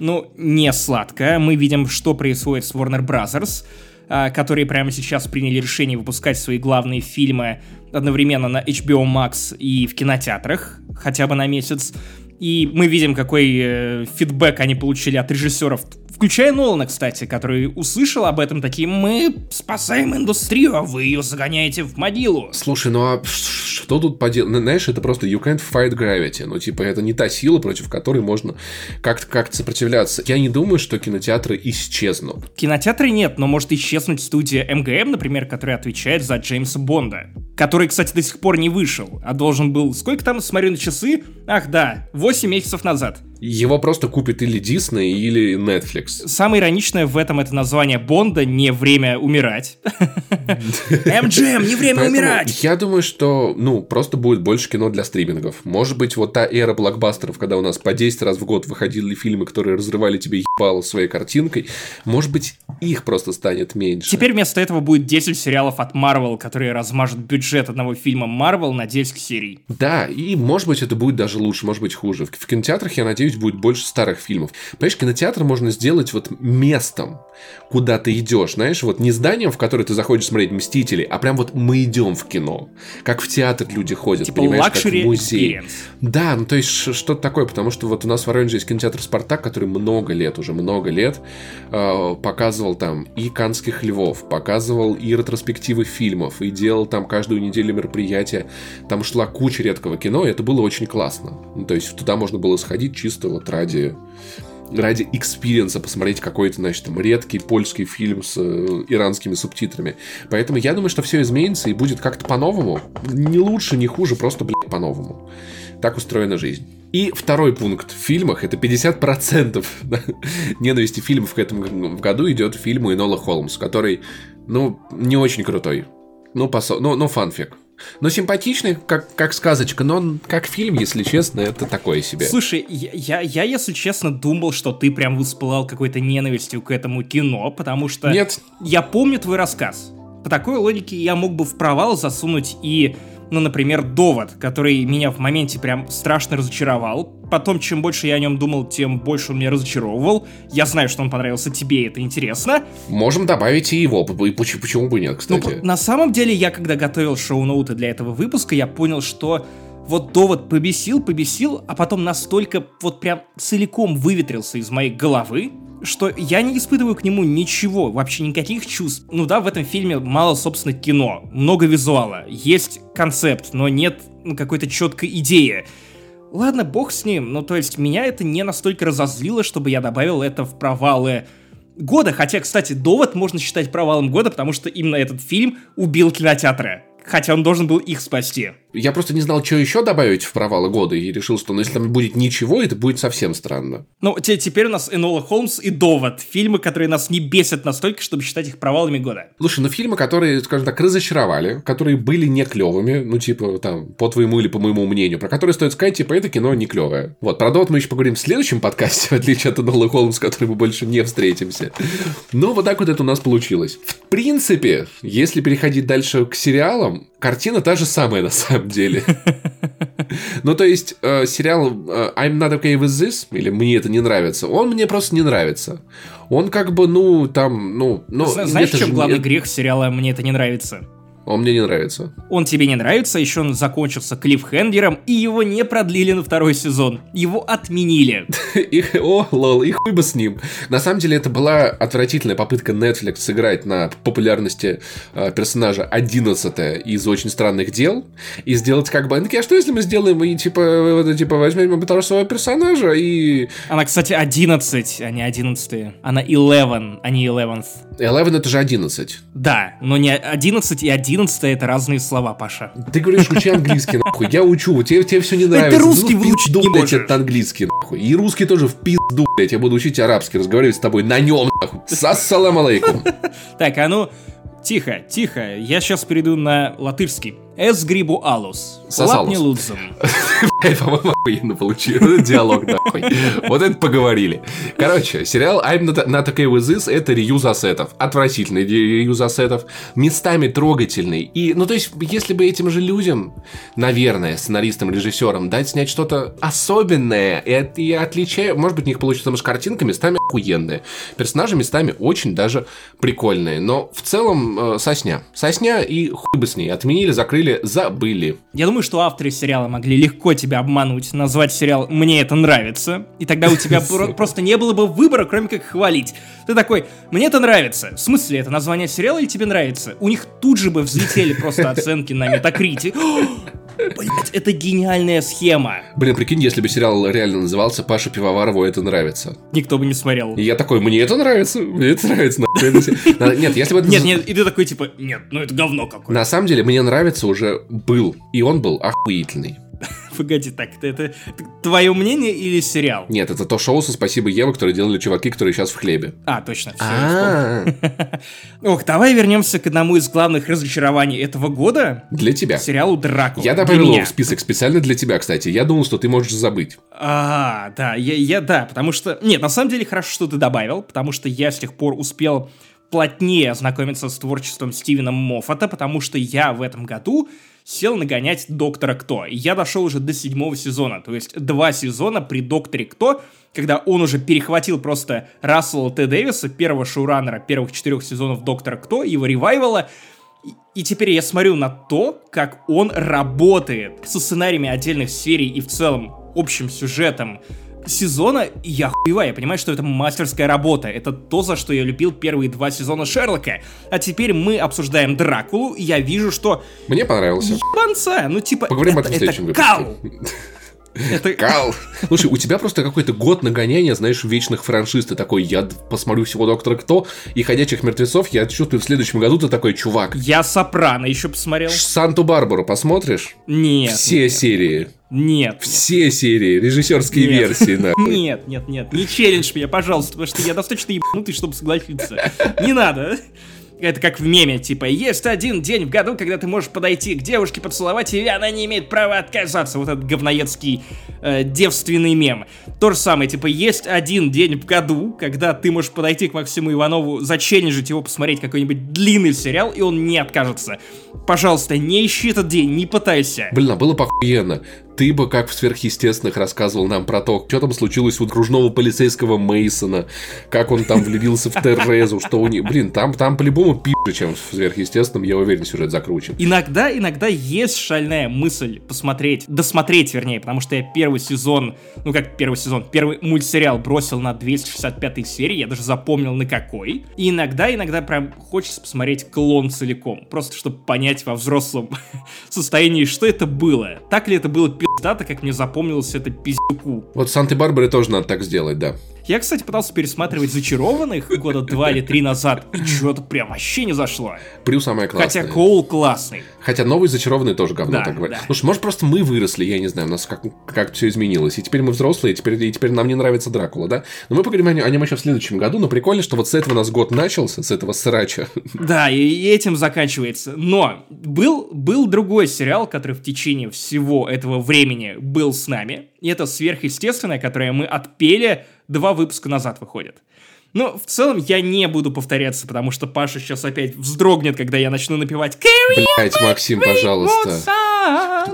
ну, не сладко. Мы видим, что происходит с Warner Brothers, а, которые прямо сейчас приняли решение выпускать свои главные фильмы одновременно на HBO Max и в кинотеатрах, хотя бы на месяц. И мы видим, какой э, фидбэк они получили от режиссеров Включая Нолана, кстати, который услышал об этом таким, мы спасаем индустрию, а вы ее загоняете в могилу. Слушай, ну а что тут поделать? Знаешь, это просто you can't fight gravity. Ну, типа, это не та сила, против которой можно как-то как сопротивляться. Я не думаю, что кинотеатры исчезнут. Кинотеатры нет, но может исчезнуть студия МГМ, например, которая отвечает за Джеймса Бонда. Который, кстати, до сих пор не вышел, а должен был... Сколько там, смотрю на часы? Ах, да, 8 месяцев назад. Его просто купит или Disney, или Netflix. Самое ироничное в этом это название Бонда «Не время умирать». МГМ, не время умирать! Я думаю, что, ну, просто будет больше кино для стримингов. Может быть, вот та эра блокбастеров, когда у нас по 10 раз в год выходили фильмы, которые разрывали тебе ебало своей картинкой, может быть, их просто станет меньше. Теперь вместо этого будет 10 сериалов от Marvel, которые размажут бюджет одного фильма Marvel на 10 серий. Да, и может быть, это будет даже лучше, может быть, хуже. В кинотеатрах, я надеюсь, будет больше старых фильмов. Понимаешь, кинотеатр можно сделать вот местом, куда ты идешь, знаешь, вот не зданием, в которое ты заходишь смотреть Мстители, а прям вот мы идем в кино. Как в театр люди ходят, типа понимаешь, как в музей. Experience. Да, ну то есть что-то такое, потому что вот у нас в Воронеже есть кинотеатр «Спартак», который много лет, уже много лет э, показывал там и «Каннских львов», показывал и ретроспективы фильмов, и делал там каждую неделю мероприятия. Там шла куча редкого кино, и это было очень классно. Ну, то есть туда можно было сходить чисто вот ради ради experience а посмотреть какой-то, значит, там, редкий польский фильм с э, иранскими субтитрами. Поэтому я думаю, что все изменится и будет как-то по-новому. Не лучше, не хуже, просто, блядь, по-новому. Так устроена жизнь. И второй пункт в фильмах это 50% ненависти фильмов в этом году идет фильму Инола Холмс, который, ну, не очень крутой. Ну, посо... ну, ну, фанфик. Но симпатичный, как, как сказочка, но он как фильм, если честно, это такое себе. Слушай, я, я, я, если честно, думал, что ты прям воспылал какой-то ненавистью к этому кино, потому что... Нет. Я помню твой рассказ. По такой логике я мог бы в провал засунуть и ну, например, «Довод», который меня в моменте прям страшно разочаровал. Потом, чем больше я о нем думал, тем больше он меня разочаровывал. Я знаю, что он понравился тебе, это интересно. Можем добавить и его, почему, почему бы нет, кстати. Ну, на самом деле, я когда готовил шоу-ноуты для этого выпуска, я понял, что вот довод побесил, побесил, а потом настолько вот прям целиком выветрился из моей головы, что я не испытываю к нему ничего, вообще никаких чувств. Ну да, в этом фильме мало, собственно, кино, много визуала, есть концепт, но нет ну, какой-то четкой идеи. Ладно, бог с ним, ну то есть меня это не настолько разозлило, чтобы я добавил это в провалы года, хотя, кстати, довод можно считать провалом года, потому что именно этот фильм убил кинотеатры хотя он должен был их спасти. Я просто не знал, что еще добавить в провалы года, и решил, что ну, если там будет ничего, это будет совсем странно. Ну, те- теперь у нас Энола Холмс и Довод. Фильмы, которые нас не бесят настолько, чтобы считать их провалами года. Слушай, ну фильмы, которые, скажем так, разочаровали, которые были не клевыми, ну, типа, там, по твоему или по моему мнению, про которые стоит сказать, типа, это кино не клевое. Вот, про Довод мы еще поговорим в следующем подкасте, в отличие от Энола Холмс, с которой мы больше не встретимся. Но вот так вот это у нас получилось. В принципе, если переходить дальше к сериалам, картина та же самая на самом деле. Ну, то есть, э, сериал э, I'm not okay with this, или мне это не нравится, он мне просто не нравится. Он как бы, ну, там, ну... ну Зна- Знаешь, в чем же главный грех сериала «Мне это не нравится»? Он мне не нравится. Он тебе не нравится, еще он закончился клиффхенгером, и его не продлили на второй сезон. Его отменили. И, о, лол, и хуй бы с ним. На самом деле, это была отвратительная попытка Netflix сыграть на популярности э, персонажа 11 из «Очень странных дел» и сделать как бы... Они такие, а что если мы сделаем и типа, вот, типа возьмем того своего персонажа и... Она, кстати, 11, а не 11. Она 11, а не 11. Eleven это же 11. Да, но не 11 и 11 это разные слова, Паша. Ты говоришь, учи английский, нахуй. Я учу, тебе, тебе все не нравится. русский ну, в выучить пизду, не блядь, можешь. этот английский, нахуй. И русский тоже в пизду, блядь. Я буду учить арабский, разговаривать с тобой на нем, нахуй. Ассалам алейкум. Так, а ну, тихо, тихо. Я сейчас перейду на латышский. Эс грибу алус. Сосалус. Лапни лудзом. Блядь, по-моему, охуенно получилось. Диалог, нахуй. Вот это поговорили. Короче, сериал I'm not, not okay with this это реюз ассетов. Отвратительный реюз ассетов. Местами трогательный. И, ну, то есть, если бы этим же людям, наверное, сценаристам, режиссерам, дать снять что-то особенное и, от- и отличая, может быть, у них получится, может, картинка местами охуенная. Персонажи местами очень даже прикольные. Но в целом, э, сосня. Сосня и хуй бы с ней. Отменили, закрыли, забыли. Я думаю, что авторы сериала могли легко тебя обмануть, назвать сериал «Мне это нравится», и тогда у тебя про- просто не было бы выбора, кроме как хвалить. Ты такой «Мне это нравится». В смысле, это название сериала или тебе нравится? У них тут же бы взлетели просто оценки на Метакрите. Блять, это гениальная схема. Блин, прикинь, если бы сериал реально назывался «Паша Пивоварову это нравится». Никто бы не смотрел. И я такой, мне это нравится, мне это нравится. Нет, если бы. Нет, нет, и ты такой типа, нет, ну это говно какое. На самом деле, мне нравится уже был, и он был охуительный. Погоди, так, это, это твое мнение или сериал? Нет, это то шоу со «Спасибо, Ева», которое делали чуваки, которые сейчас в хлебе. А, точно, все. А, Ох, давай вернемся к одному из главных разочарований этого года. Для тебя. Сериалу Дракула. Я добавил его в список специально для тебя, кстати. Я думал, что ты можешь забыть. А, да, я, я, да, потому что... Нет, на самом деле хорошо, что ты добавил, потому что я с тех пор успел плотнее ознакомиться с творчеством Стивена Моффата, потому что я в этом году сел нагонять Доктора Кто. И я дошел уже до седьмого сезона, то есть два сезона при Докторе Кто, когда он уже перехватил просто Рассела Т. Дэвиса, первого шоураннера первых четырех сезонов Доктора Кто, его ревайвала, и- теперь я смотрю на то, как он работает со сценариями отдельных серий и в целом общим сюжетом сезона, и я хуеваю, я понимаю, что это мастерская работа, это то, за что я любил первые два сезона Шерлока. А теперь мы обсуждаем Дракулу, и я вижу, что Мне понравился. ебанца, ну типа, Поговорим это, об этом в это следующем кал. выпуске. Это Кал. Слушай, у тебя просто какой-то год нагоняния, знаешь, вечных франшиз. Ты такой, я посмотрю всего Доктора Кто и Ходячих Мертвецов. Я чувствую, в следующем году ты такой, чувак, я Сопрано еще посмотрел. Санту-Барбару посмотришь? Нет. Все нет, серии. Нет. Все серии. Режиссерские Нет. версии, нахуй. Нет, нет, нет, не челлендж меня, пожалуйста, потому что я достаточно ебанутый, чтобы согласиться. Не надо. Это как в меме, типа, есть один день в году, когда ты можешь подойти к девушке, поцеловать, и она не имеет права отказаться. Вот этот говноедский э, девственный мем. То же самое, типа, есть один день в году, когда ты можешь подойти к Максиму Иванову, зачелленджить его, посмотреть какой-нибудь длинный сериал, и он не откажется. Пожалуйста, не ищи этот день, не пытайся. Блин, а было похуенно. Ты бы, как в сверхъестественных, рассказывал нам про то, что там случилось у окружного полицейского Мейсона, как он там влюбился в Терезу, что у них... Блин, там, там по-любому пи***, чем в сверхъестественном, я уверен, сюжет закручен. Иногда, иногда есть шальная мысль посмотреть, досмотреть, вернее, потому что я первый сезон, ну как первый сезон, первый мультсериал бросил на 265 серии, я даже запомнил на какой. И иногда, иногда прям хочется посмотреть клон целиком, просто чтобы понять во взрослом состоянии, что это было. Так ли это было пиздато, как мне запомнилось это пиздюку. Вот в Санта-Барбаре тоже надо так сделать, да. Я, кстати, пытался пересматривать «Зачарованных» года два или три назад, и что-то прям вообще не зашло. Брю самое классное. Хотя Коул классный. Хотя новый «Зачарованный» тоже говно, Да, так говорят. да. Что, может, просто мы выросли, я не знаю, у нас как, как все изменилось. И теперь мы взрослые, и теперь, и теперь нам не нравится Дракула, да? Но мы поговорим о нем, о нем еще в следующем году. Но прикольно, что вот с этого у нас год начался, с этого срача. Да, и этим заканчивается. Но был, был другой сериал, который в течение всего этого времени был с нами. И это «Сверхъестественное», которое мы отпели два выпуска назад выходит. Но в целом я не буду повторяться, потому что Паша сейчас опять вздрогнет, когда я начну напевать «Carry Блять, Максим, пожалуйста.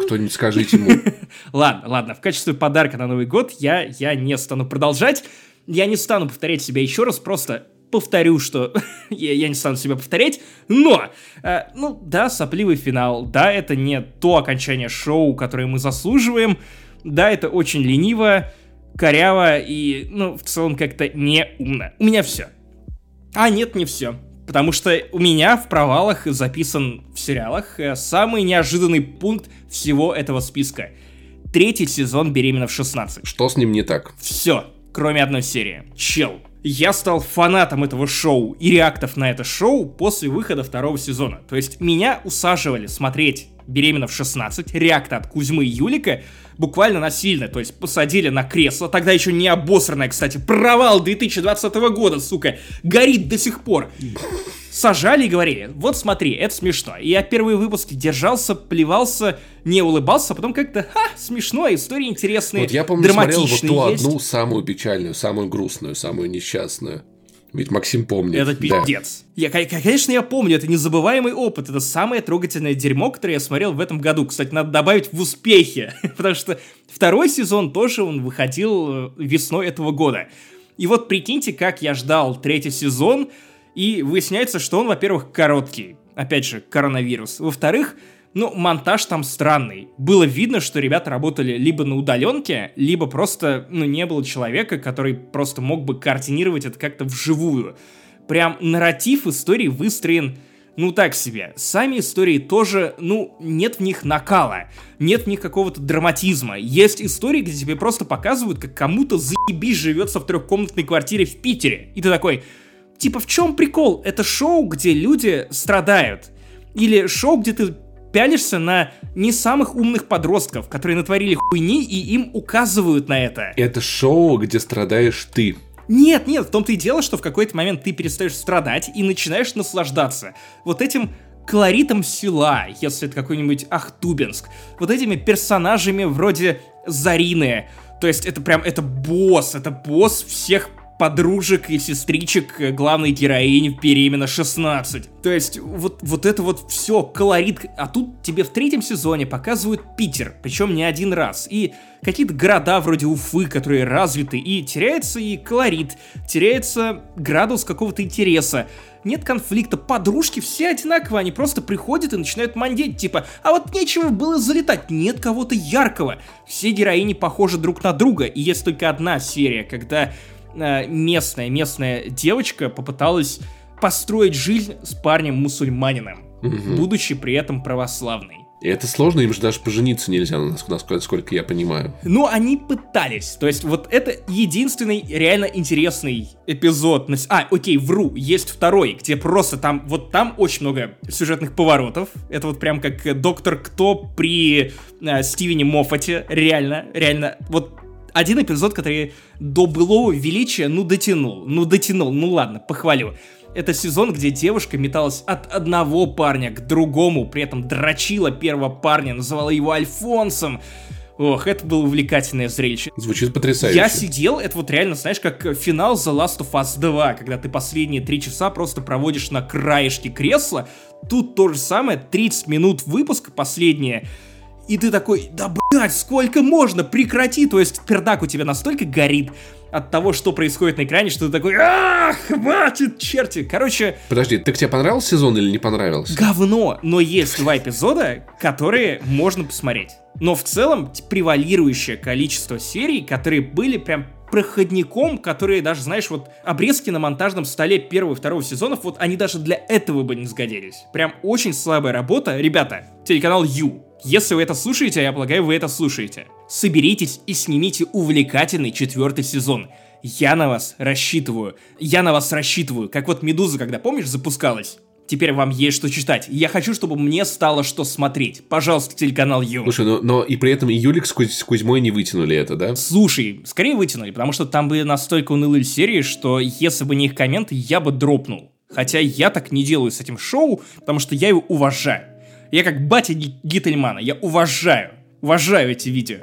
Кто-нибудь скажите ему. Ладно, ладно, в качестве подарка на Новый год я, я не стану продолжать. Я не стану повторять себя еще раз, просто повторю, что я, я не стану себя повторять. Но, э, ну да, сопливый финал, да, это не то окончание шоу, которое мы заслуживаем, да, это очень лениво, коряво и, ну, в целом как-то неумно. У меня все. А нет, не все. Потому что у меня в провалах записан в сериалах э, самый неожиданный пункт всего этого списка. Третий сезон «Беременна в 16». Что с ним не так? Все, кроме одной серии. Чел. Я стал фанатом этого шоу и реактов на это шоу после выхода второго сезона. То есть меня усаживали смотреть «Беременна в 16», реакта от Кузьмы и Юлика, буквально насильно, то есть посадили на кресло, тогда еще не обосранное, кстати, провал 2020 года, сука, горит до сих пор. Сажали и говорили, вот смотри, это смешно. И я первые выпуски держался, плевался, не улыбался, а потом как-то, ха, смешно, истории интересные, Вот я помню, смотрел вот ту есть. одну самую печальную, самую грустную, самую несчастную. Ведь Максим помнит. Это Да. пиздец. Я, ко- конечно, я помню, это незабываемый опыт. Это самое трогательное дерьмо, которое я смотрел в этом году. Кстати, надо добавить в успехе. Потому что второй сезон тоже он выходил э, весной этого года. И вот прикиньте, как я ждал третий сезон, и выясняется, что он, во-первых, короткий. Опять же, коронавирус. Во-вторых, ну, монтаж там странный. Было видно, что ребята работали либо на удаленке, либо просто, ну, не было человека, который просто мог бы координировать это как-то вживую. Прям нарратив истории выстроен, ну, так себе. Сами истории тоже, ну, нет в них накала, нет в них какого-то драматизма. Есть истории, где тебе просто показывают, как кому-то заебись живется в трехкомнатной квартире в Питере. И ты такой, типа, в чем прикол? Это шоу, где люди страдают. Или шоу, где ты пялишься на не самых умных подростков, которые натворили хуйни, и им указывают на это. Это шоу, где страдаешь ты. Нет, нет, в том-то и дело, что в какой-то момент ты перестаешь страдать и начинаешь наслаждаться вот этим колоритом села, если это какой-нибудь Ахтубинск, вот этими персонажами вроде Зарины, то есть это прям, это босс, это босс всех подружек и сестричек главной героини в «Беременна 16». То есть вот, вот это вот все, колорит. А тут тебе в третьем сезоне показывают Питер, причем не один раз. И какие-то города вроде Уфы, которые развиты, и теряется и колорит, теряется градус какого-то интереса. Нет конфликта, подружки все одинаковые, они просто приходят и начинают мандеть, типа, а вот нечего было залетать, нет кого-то яркого. Все героини похожи друг на друга, и есть только одна серия, когда местная, местная девочка попыталась построить жизнь с парнем-мусульманином, будучи при этом православной. И это сложно, им же даже пожениться нельзя, нас- насколько, насколько я понимаю. Но они пытались. То есть вот это единственный реально интересный эпизод. А, окей, вру. Есть второй, где просто там, вот там очень много сюжетных поворотов. Это вот прям как э, Доктор Кто при э, Стивене Моффате. Реально, реально. Вот один эпизод, который до былого величия, ну, дотянул. Ну, дотянул. Ну, ладно, похвалю. Это сезон, где девушка металась от одного парня к другому, при этом дрочила первого парня, называла его Альфонсом. Ох, это было увлекательное зрелище. Звучит потрясающе. Я сидел, это вот реально, знаешь, как финал The Last of Us 2, когда ты последние три часа просто проводишь на краешке кресла. Тут то же самое, 30 минут выпуска последние, и ты такой, да блять, сколько можно, прекрати, то есть пердак у тебя настолько горит от того, что происходит на экране, что ты такой, ах, хватит, черти. Короче, Подожди, так тебе понравился сезон или не понравился? говно, но есть два эпизода, которые можно посмотреть. Но в целом превалирующее количество серий, которые были прям проходником, которые даже, знаешь, вот обрезки на монтажном столе первого и второго сезонов, вот они даже для этого бы не сгодились. Прям очень слабая работа. Ребята, телеканал Ю, если вы это слушаете, а я полагаю, вы это слушаете, соберитесь и снимите увлекательный четвертый сезон. Я на вас рассчитываю. Я на вас рассчитываю. Как вот Медуза, когда, помнишь, запускалась? Теперь вам есть что читать. Я хочу, чтобы мне стало что смотреть. Пожалуйста, телеканал Ю. Слушай, но, но и при этом и Юлик с, Кузь- с Кузьмой не вытянули это, да? Слушай, скорее вытянули, потому что там были настолько унылые серии, что если бы не их комменты, я бы дропнул. Хотя я так не делаю с этим шоу, потому что я его уважаю. Я как батя Ги- Гительмана, я уважаю. Уважаю эти видео.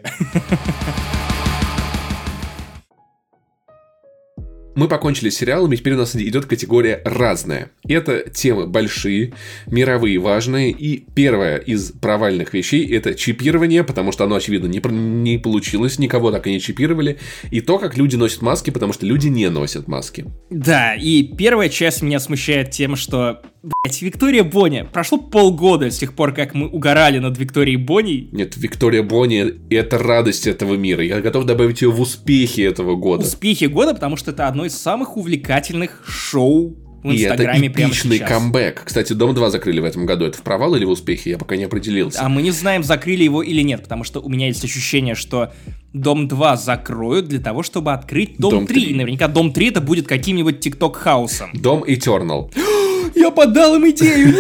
Мы покончили с сериалами, теперь у нас идет категория «разная». Это темы большие, мировые, важные. И первая из провальных вещей – это чипирование, потому что оно, очевидно, не, не получилось, никого так и не чипировали. И то, как люди носят маски, потому что люди не носят маски. Да, и первая часть меня смущает тем, что, блять, Виктория Боня. Прошло полгода с тех пор, как мы угорали над Викторией Боней. Нет, Виктория Бонни – это радость этого мира. Я готов добавить ее в успехи этого года. Успехи года, потому что это одно из самых увлекательных шоу в И это Инстаграме прямо эпичный сейчас. камбэк. Кстати, Дом 2 закрыли в этом году. Это в провал или в успехе? Я пока не определился. А мы не знаем, закрыли его или нет, потому что у меня есть ощущение, что Дом 2 закроют для того, чтобы открыть Дом, Дом 3. 3. И наверняка Дом 3 это будет каким-нибудь TikTok house ом. Дом Eternal. Я подал им идею!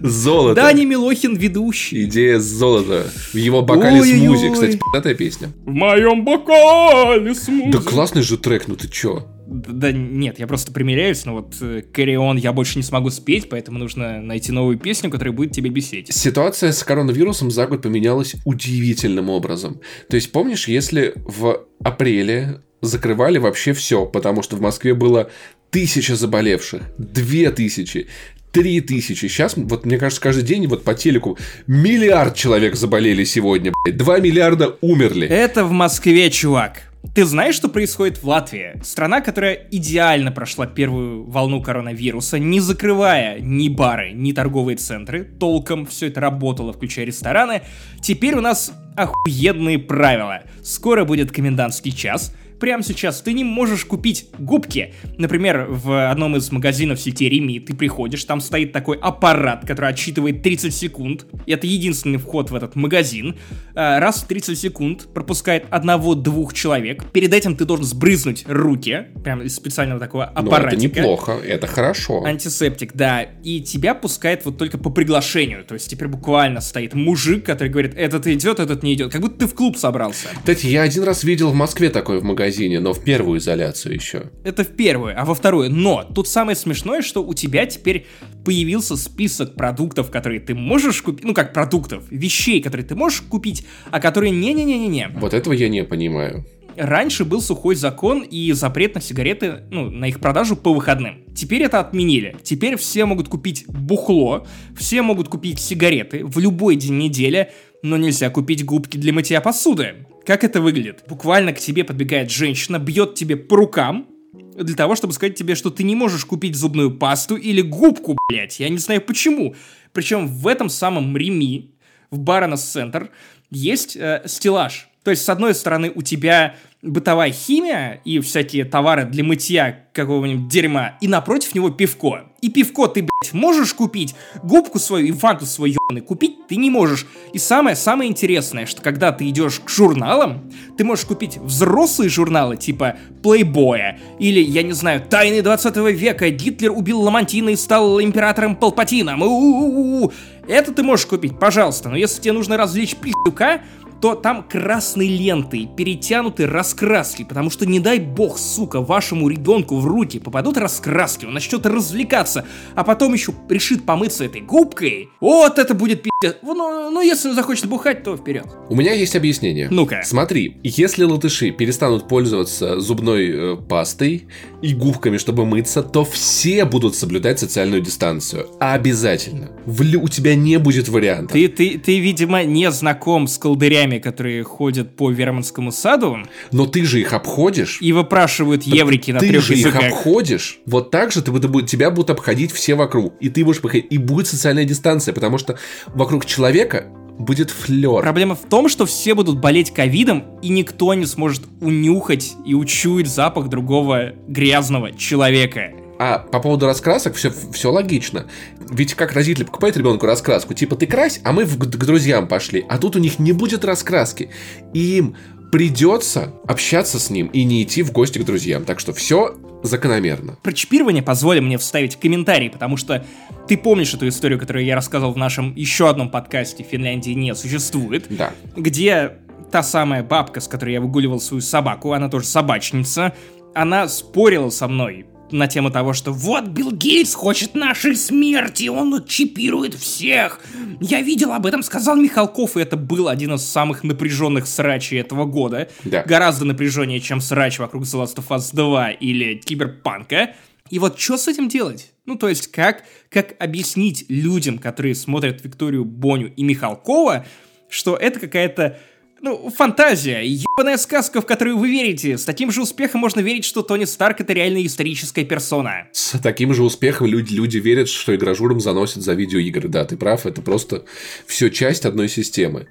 Золото. Дани Милохин ведущий. Идея золота. В его бокале Ой-ой-ой. смузи. Кстати, пиздатая песня. В моем бокале смузи. Да классный же трек, ну ты чё? Да нет, я просто примеряюсь, но вот Carry On я больше не смогу спеть, поэтому нужно найти новую песню, которая будет тебе бесить. Ситуация с коронавирусом за год поменялась удивительным образом. То есть, помнишь, если в апреле закрывали вообще все, потому что в Москве было тысяча заболевших, две тысячи, три тысячи. Сейчас, вот мне кажется, каждый день вот по телеку миллиард человек заболели сегодня, два миллиарда умерли. Это в Москве, чувак. Ты знаешь, что происходит в Латвии? Страна, которая идеально прошла первую волну коронавируса, не закрывая ни бары, ни торговые центры, толком все это работало, включая рестораны. Теперь у нас охуенные правила. Скоро будет комендантский час. Прямо сейчас ты не можешь купить губки. Например, в одном из магазинов сети Реми ты приходишь, там стоит такой аппарат, который отсчитывает 30 секунд. Это единственный вход в этот магазин. А, Раз в 30 секунд пропускает одного-двух человек. Перед этим ты должен сбрызнуть руки, прям из специального такого Ну, аппаратика. это неплохо, это хорошо. Антисептик, да. И тебя пускает вот только по приглашению. То есть теперь буквально стоит мужик, который говорит, этот идет, этот не идет. Как будто ты в клуб собрался. Кстати, я один раз видел в Москве такое в магазине, но в первую изоляцию еще. Это в первую, а во вторую. Но тут самое смешное, что у тебя теперь появился список продуктов, которые ты можешь купить. Ну, как продуктов, вещей, которые ты можешь купить, а которые не-не-не-не-не. Вот этого я не понимаю. Раньше был сухой закон и запрет на сигареты, ну, на их продажу по выходным. Теперь это отменили. Теперь все могут купить бухло, все могут купить сигареты в любой день недели, но нельзя купить губки для мытья посуды. Как это выглядит? Буквально к тебе подбегает женщина, бьет тебе по рукам, для того, чтобы сказать тебе, что ты не можешь купить зубную пасту или губку, блять. Я не знаю почему. Причем в этом самом Реми, в Баронес Центр, есть э, стеллаж. То есть, с одной стороны, у тебя бытовая химия и всякие товары для мытья какого-нибудь дерьма, и напротив него пивко. И пивко ты, блядь, можешь купить, губку свою и фанту свою ебаный купить ты не можешь. И самое-самое интересное, что когда ты идешь к журналам, ты можешь купить взрослые журналы, типа Плейбоя, или, я не знаю, Тайны 20 века, Гитлер убил Ламантина и стал императором Палпатином. У-у-у-у. Это ты можешь купить, пожалуйста, но если тебе нужно развлечь пиздюка, то там красной лентой перетянуты раскраски, потому что не дай бог, сука, вашему ребенку в руки попадут раскраски, он начнет развлекаться, а потом еще решит помыться этой губкой. Вот это будет пиздец. Ну, ну, если захочет бухать, то вперед. У меня есть объяснение. Ну-ка. Смотри, если латыши перестанут пользоваться зубной э, пастой и губками, чтобы мыться, то все будут соблюдать социальную дистанцию. Обязательно. В у тебя не будет вариантов. Ты, ты, ты, видимо, не знаком с колдырями, которые ходят по Верманскому саду Но ты же их обходишь. и выпрашивают еврики на ты трех же их обходишь. Вот так же ты, будут- тебя будут обходить все вокруг. И ты будешь походить. И будет социальная дистанция, потому что вокруг человека будет флер. Проблема в том, что все будут болеть ковидом, и никто не сможет унюхать и учуять запах другого грязного человека. А по поводу раскрасок все, все логично. Ведь как родители покупают ребенку раскраску, типа ты крась, а мы в- к друзьям пошли, а тут у них не будет раскраски. И им придется общаться с ним и не идти в гости к друзьям. Так что все закономерно. Про чипирование позволь мне вставить комментарий, потому что ты помнишь эту историю, которую я рассказывал в нашем еще одном подкасте «Финляндии не существует», Да. где та самая бабка, с которой я выгуливал свою собаку, она тоже собачница, она спорила со мной на тему того, что вот Билл Гейтс хочет нашей смерти, он чипирует всех. Я видел об этом, сказал Михалков, и это был один из самых напряженных срачей этого года. Да. Гораздо напряженнее, чем срач вокруг The Last of Us 2 или Киберпанка. И вот что с этим делать? Ну, то есть, как, как объяснить людям, которые смотрят Викторию Боню и Михалкова, что это какая-то ну, фантазия, ебаная сказка, в которую вы верите. С таким же успехом можно верить, что Тони Старк это реально историческая персона. С таким же успехом люди, люди верят, что игражурам заносят за видеоигры. Да, ты прав, это просто все часть одной системы.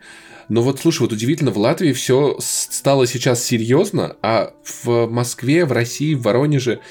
Но вот, слушай, вот удивительно, в Латвии все стало сейчас серьезно, а в Москве, в России, в Воронеже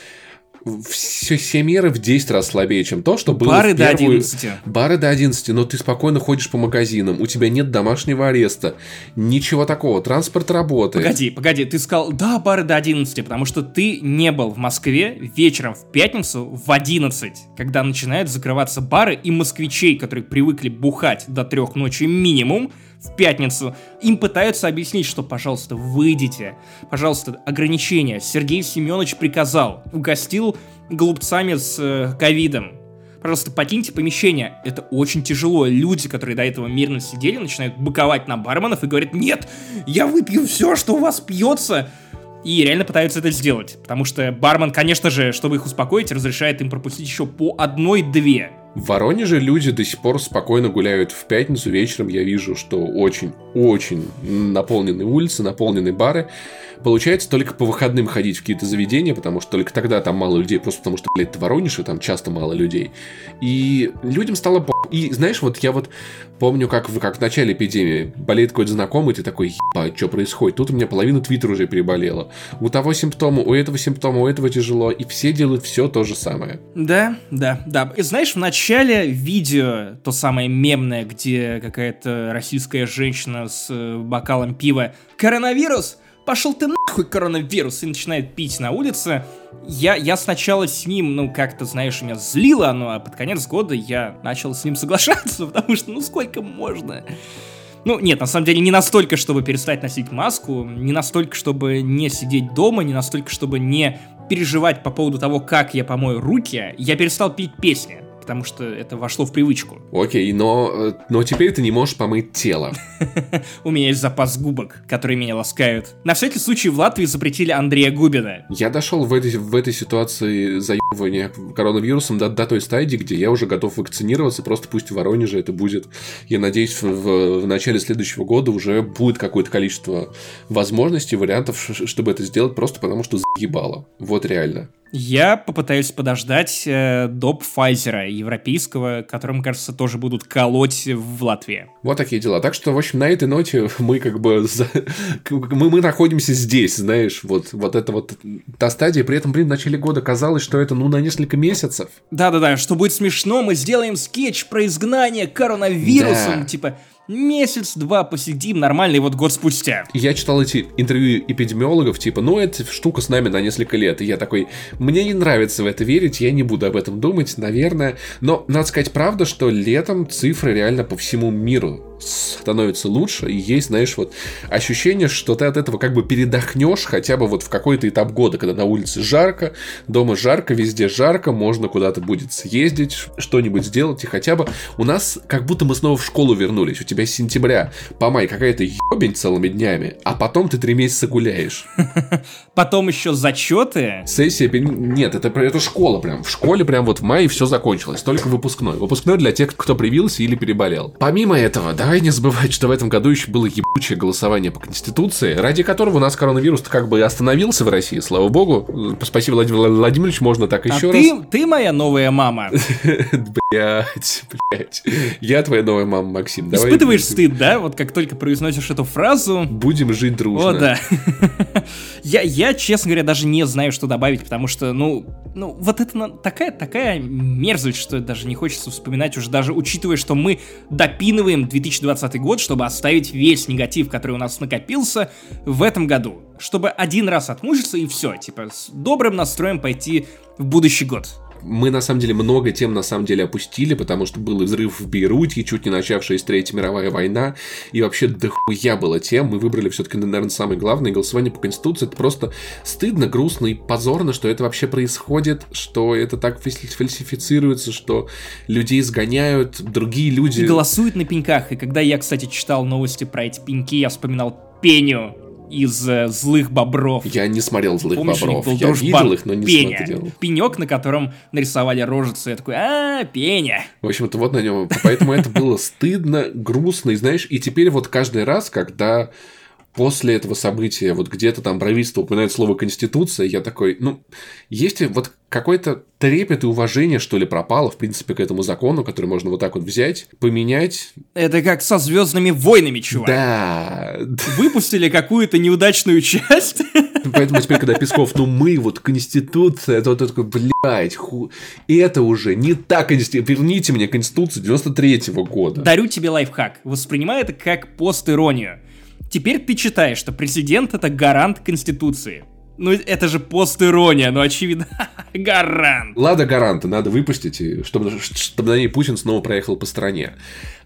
все, все меры в 10 раз слабее, чем то, что было Бары в до первую... 11. Бары до 11, но ты спокойно ходишь по магазинам, у тебя нет домашнего ареста, ничего такого, транспорт работает. Погоди, погоди, ты сказал, да, бары до 11, потому что ты не был в Москве вечером в пятницу в 11, когда начинают закрываться бары, и москвичей, которые привыкли бухать до трех ночи минимум, в пятницу, им пытаются объяснить, что, пожалуйста, выйдите, пожалуйста, ограничения. Сергей Семенович приказал, угостил голубцами с э, ковидом. Пожалуйста, покиньте помещение. Это очень тяжело. Люди, которые до этого мирно сидели, начинают быковать на барменов и говорят, нет, я выпью все, что у вас пьется. И реально пытаются это сделать. Потому что бармен, конечно же, чтобы их успокоить, разрешает им пропустить еще по одной-две. В Воронеже люди до сих пор спокойно гуляют в пятницу вечером. Я вижу, что очень-очень наполнены улицы, наполнены бары. Получается только по выходным ходить в какие-то заведения, потому что только тогда там мало людей, просто потому что, блядь, это Воронеж, и там часто мало людей. И людям стало по... И знаешь, вот я вот помню, как в, как в начале эпидемии болеет какой-то знакомый, ты такой, ебать, что происходит? Тут у меня половина твиттера уже переболела. У того симптома, у этого симптома, у этого тяжело, и все делают все то же самое. Да, да, да. И знаешь, в начале видео, то самое мемное, где какая-то российская женщина с э, бокалом пива «Коронавирус? Пошел ты нахуй, коронавирус!» и начинает пить на улице. Я, я сначала с ним, ну, как-то, знаешь, меня злило оно, а под конец года я начал с ним соглашаться, потому что, ну, сколько можно? Ну, нет, на самом деле не настолько, чтобы перестать носить маску, не настолько, чтобы не сидеть дома, не настолько, чтобы не переживать по поводу того, как я помою руки, я перестал пить песни потому что это вошло в привычку. Окей, но, э, но теперь ты не можешь помыть тело. У меня есть запас губок, которые меня ласкают. На всякий случай в Латвии запретили Андрея Губина. Я дошел в этой, в этой ситуации заебывания коронавирусом до, до той стадии, где я уже готов вакцинироваться, просто пусть в Воронеже это будет. Я надеюсь, в, в, в начале следующего года уже будет какое-то количество возможностей, вариантов, чтобы это сделать, просто потому что заебало. Вот реально. Я попытаюсь подождать э, доп. Pfizer европейского, которым, кажется, тоже будут колоть в Латвии. Вот такие дела. Так что, в общем, на этой ноте мы как бы... За... Мы, мы находимся здесь, знаешь, вот, вот это вот та стадия. При этом, блин, в начале года казалось, что это, ну, на несколько месяцев. Да-да-да, что будет смешно, мы сделаем скетч про изгнание коронавирусом, да. типа месяц-два посидим нормально, и вот год спустя. Я читал эти интервью эпидемиологов, типа, ну, эта штука с нами на несколько лет. И я такой, мне не нравится в это верить, я не буду об этом думать, наверное. Но, надо сказать правда, что летом цифры реально по всему миру становится лучше, и есть, знаешь, вот ощущение, что ты от этого как бы передохнешь хотя бы вот в какой-то этап года, когда на улице жарко, дома жарко, везде жарко, можно куда-то будет съездить, что-нибудь сделать, и хотя бы у нас как будто мы снова в школу вернулись, у тебя с сентября по май какая-то ебень целыми днями, а потом ты три месяца гуляешь. Потом еще зачеты. Сессия, нет, это, это школа прям, в школе прям вот в мае все закончилось, только выпускной. Выпускной для тех, кто привился или переболел. Помимо этого, давай не забывать, что в этом году еще было ебучее голосование по Конституции, ради которого у нас коронавирус как бы остановился в России, слава богу. Спасибо, Владимир Владимирович, можно так еще а раз. Ты, ты моя новая мама. блядь, блядь. Я твоя новая мама, Максим. Давай Испытываешь стыд, да? Вот как только произносишь эту фразу... Будем жить дружно. О, да. я, я, честно говоря, даже не знаю, что добавить, потому что, ну, ну вот это такая, такая мерзость, что даже не хочется вспоминать уже, даже учитывая, что мы допинываем 2020 год, чтобы оставить весь негатив, который у нас накопился в этом году. Чтобы один раз отмучиться и все, типа, с добрым настроем пойти в будущий год мы на самом деле много тем на самом деле опустили, потому что был взрыв в Бейруте, чуть не начавшаяся Третья мировая война, и вообще дохуя было тем. Мы выбрали все-таки, наверное, самое главное, голосование по Конституции. Это просто стыдно, грустно и позорно, что это вообще происходит, что это так фальсифицируется, что людей сгоняют, другие люди... И голосуют на пеньках. И когда я, кстати, читал новости про эти пеньки, я вспоминал Пеню из э, «Злых бобров». Я не смотрел «Злых Помнишь, бобров». Я видел их, но не Пеня. смотрел. Пенек, на котором нарисовали рожицу. Я такой, а, Пеня. В общем-то, вот на нем. Поэтому это было стыдно, грустно, и знаешь, и теперь вот каждый раз, когда после этого события вот где-то там правительство упоминает слово «конституция», я такой, ну, есть вот какой-то трепет и уважение, что ли, пропало, в принципе, к этому закону, который можно вот так вот взять, поменять. Это как со Звездными войнами, чувак. Да. Выпустили какую-то неудачную часть. Поэтому теперь, когда Песков, ну мы, вот Конституция, это вот такой, блядь, ху... это уже не та Конституция. Верните мне Конституцию 93-го года. Дарю тебе лайфхак. Воспринимай это как пост-иронию. Теперь ты читаешь, что президент это гарант Конституции. Ну, это же пост-ирония, ну, очевидно, гарант. Лада гаранта надо выпустить, чтобы, чтобы на ней Путин снова проехал по стране.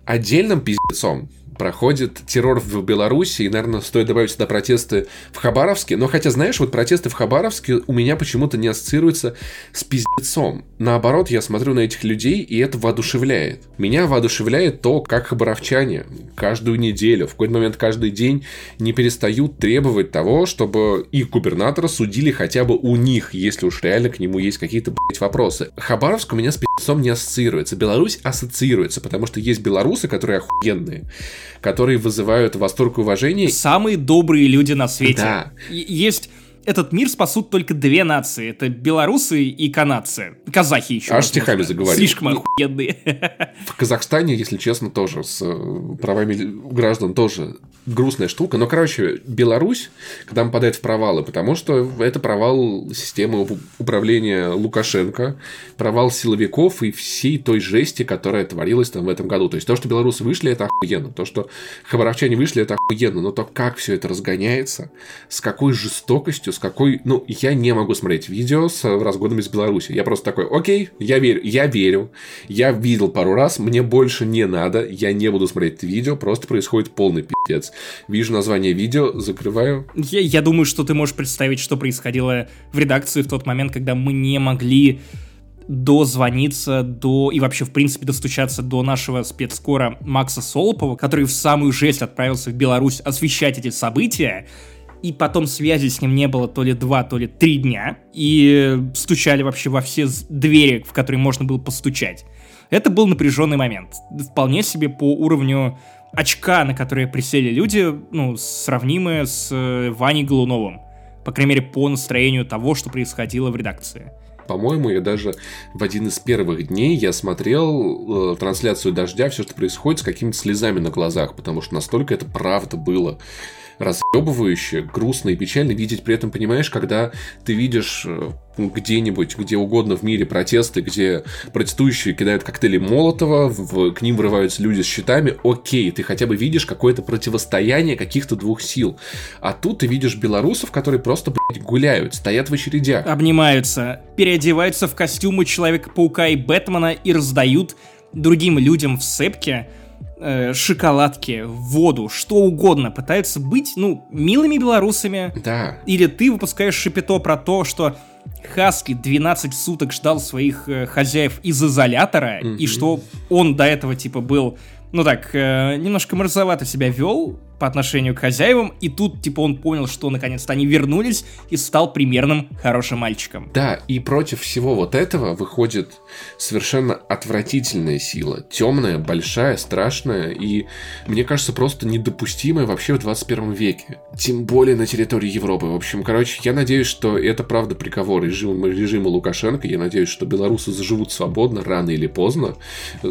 Отдельным пиздецом проходит террор в Беларуси, и, наверное, стоит добавить сюда протесты в Хабаровске. Но хотя, знаешь, вот протесты в Хабаровске у меня почему-то не ассоциируются с пиздецом. Наоборот, я смотрю на этих людей, и это воодушевляет. Меня воодушевляет то, как хабаровчане каждую неделю, в какой-то момент каждый день не перестают требовать того, чтобы их губернатора судили хотя бы у них, если уж реально к нему есть какие-то, блядь, вопросы. Хабаровск у меня с пиздецом не ассоциируется. Беларусь ассоциируется, потому что есть белорусы, которые охуенные которые вызывают восторг и уважение. Самые добрые люди на свете. Да. Есть этот мир спасут только две нации. Это белорусы и канадцы. Казахи еще. Аж стихами заговорили. Слишком охуенные. В Казахстане, если честно, тоже с э, правами граждан тоже грустная штука. Но, короче, Беларусь, когда он попадает в провалы, потому что это провал системы управления Лукашенко, провал силовиков и всей той жести, которая творилась там в этом году. То есть, то, что белорусы вышли, это охуенно. То, что хабаровчане вышли, это охуенно. Но то, как все это разгоняется, с какой жестокостью, с какой... Ну, я не могу смотреть видео с разгонами из Беларуси. Я просто такой, окей, я верю, я верю. Я видел пару раз, мне больше не надо, я не буду смотреть видео, просто происходит полный пиздец. Вижу название видео, закрываю. Я, я думаю, что ты можешь представить, что происходило в редакции в тот момент, когда мы не могли дозвониться до и вообще, в принципе, достучаться до нашего спецскора Макса Солопова, который в самую жесть отправился в Беларусь освещать эти события и потом связи с ним не было то ли два, то ли три дня, и стучали вообще во все двери, в которые можно было постучать. Это был напряженный момент. Вполне себе по уровню очка, на которые присели люди, ну, сравнимые с э, Ваней Голуновым. По крайней мере, по настроению того, что происходило в редакции. По-моему, я даже в один из первых дней я смотрел э, трансляцию дождя, все, что происходит, с какими-то слезами на глазах, потому что настолько это правда было разъебывающе, грустно и печально видеть. При этом понимаешь, когда ты видишь э, где-нибудь, где угодно в мире протесты, где протестующие кидают коктейли Молотова, в, к ним врываются люди с щитами, окей, ты хотя бы видишь какое-то противостояние каких-то двух сил. А тут ты видишь белорусов, которые просто, блядь, гуляют, стоят в очередях. Обнимаются, переодеваются в костюмы Человека-паука и Бэтмена и раздают другим людям в сепке э, шоколадки, воду, что угодно, пытаются быть, ну, милыми белорусами. Да. Или ты выпускаешь шипито про то, что Хаски 12 суток ждал своих э, хозяев из изолятора, mm-hmm. и что он до этого, типа, был, ну так, э, немножко мрзовато себя вел, по отношению к хозяевам, и тут, типа, он понял, что наконец-то они вернулись и стал примерным хорошим мальчиком. Да, и против всего вот этого выходит совершенно отвратительная сила. Темная, большая, страшная и, мне кажется, просто недопустимая вообще в 21 веке. Тем более на территории Европы. В общем, короче, я надеюсь, что это правда приговор режима, режима Лукашенко. Я надеюсь, что белорусы заживут свободно рано или поздно.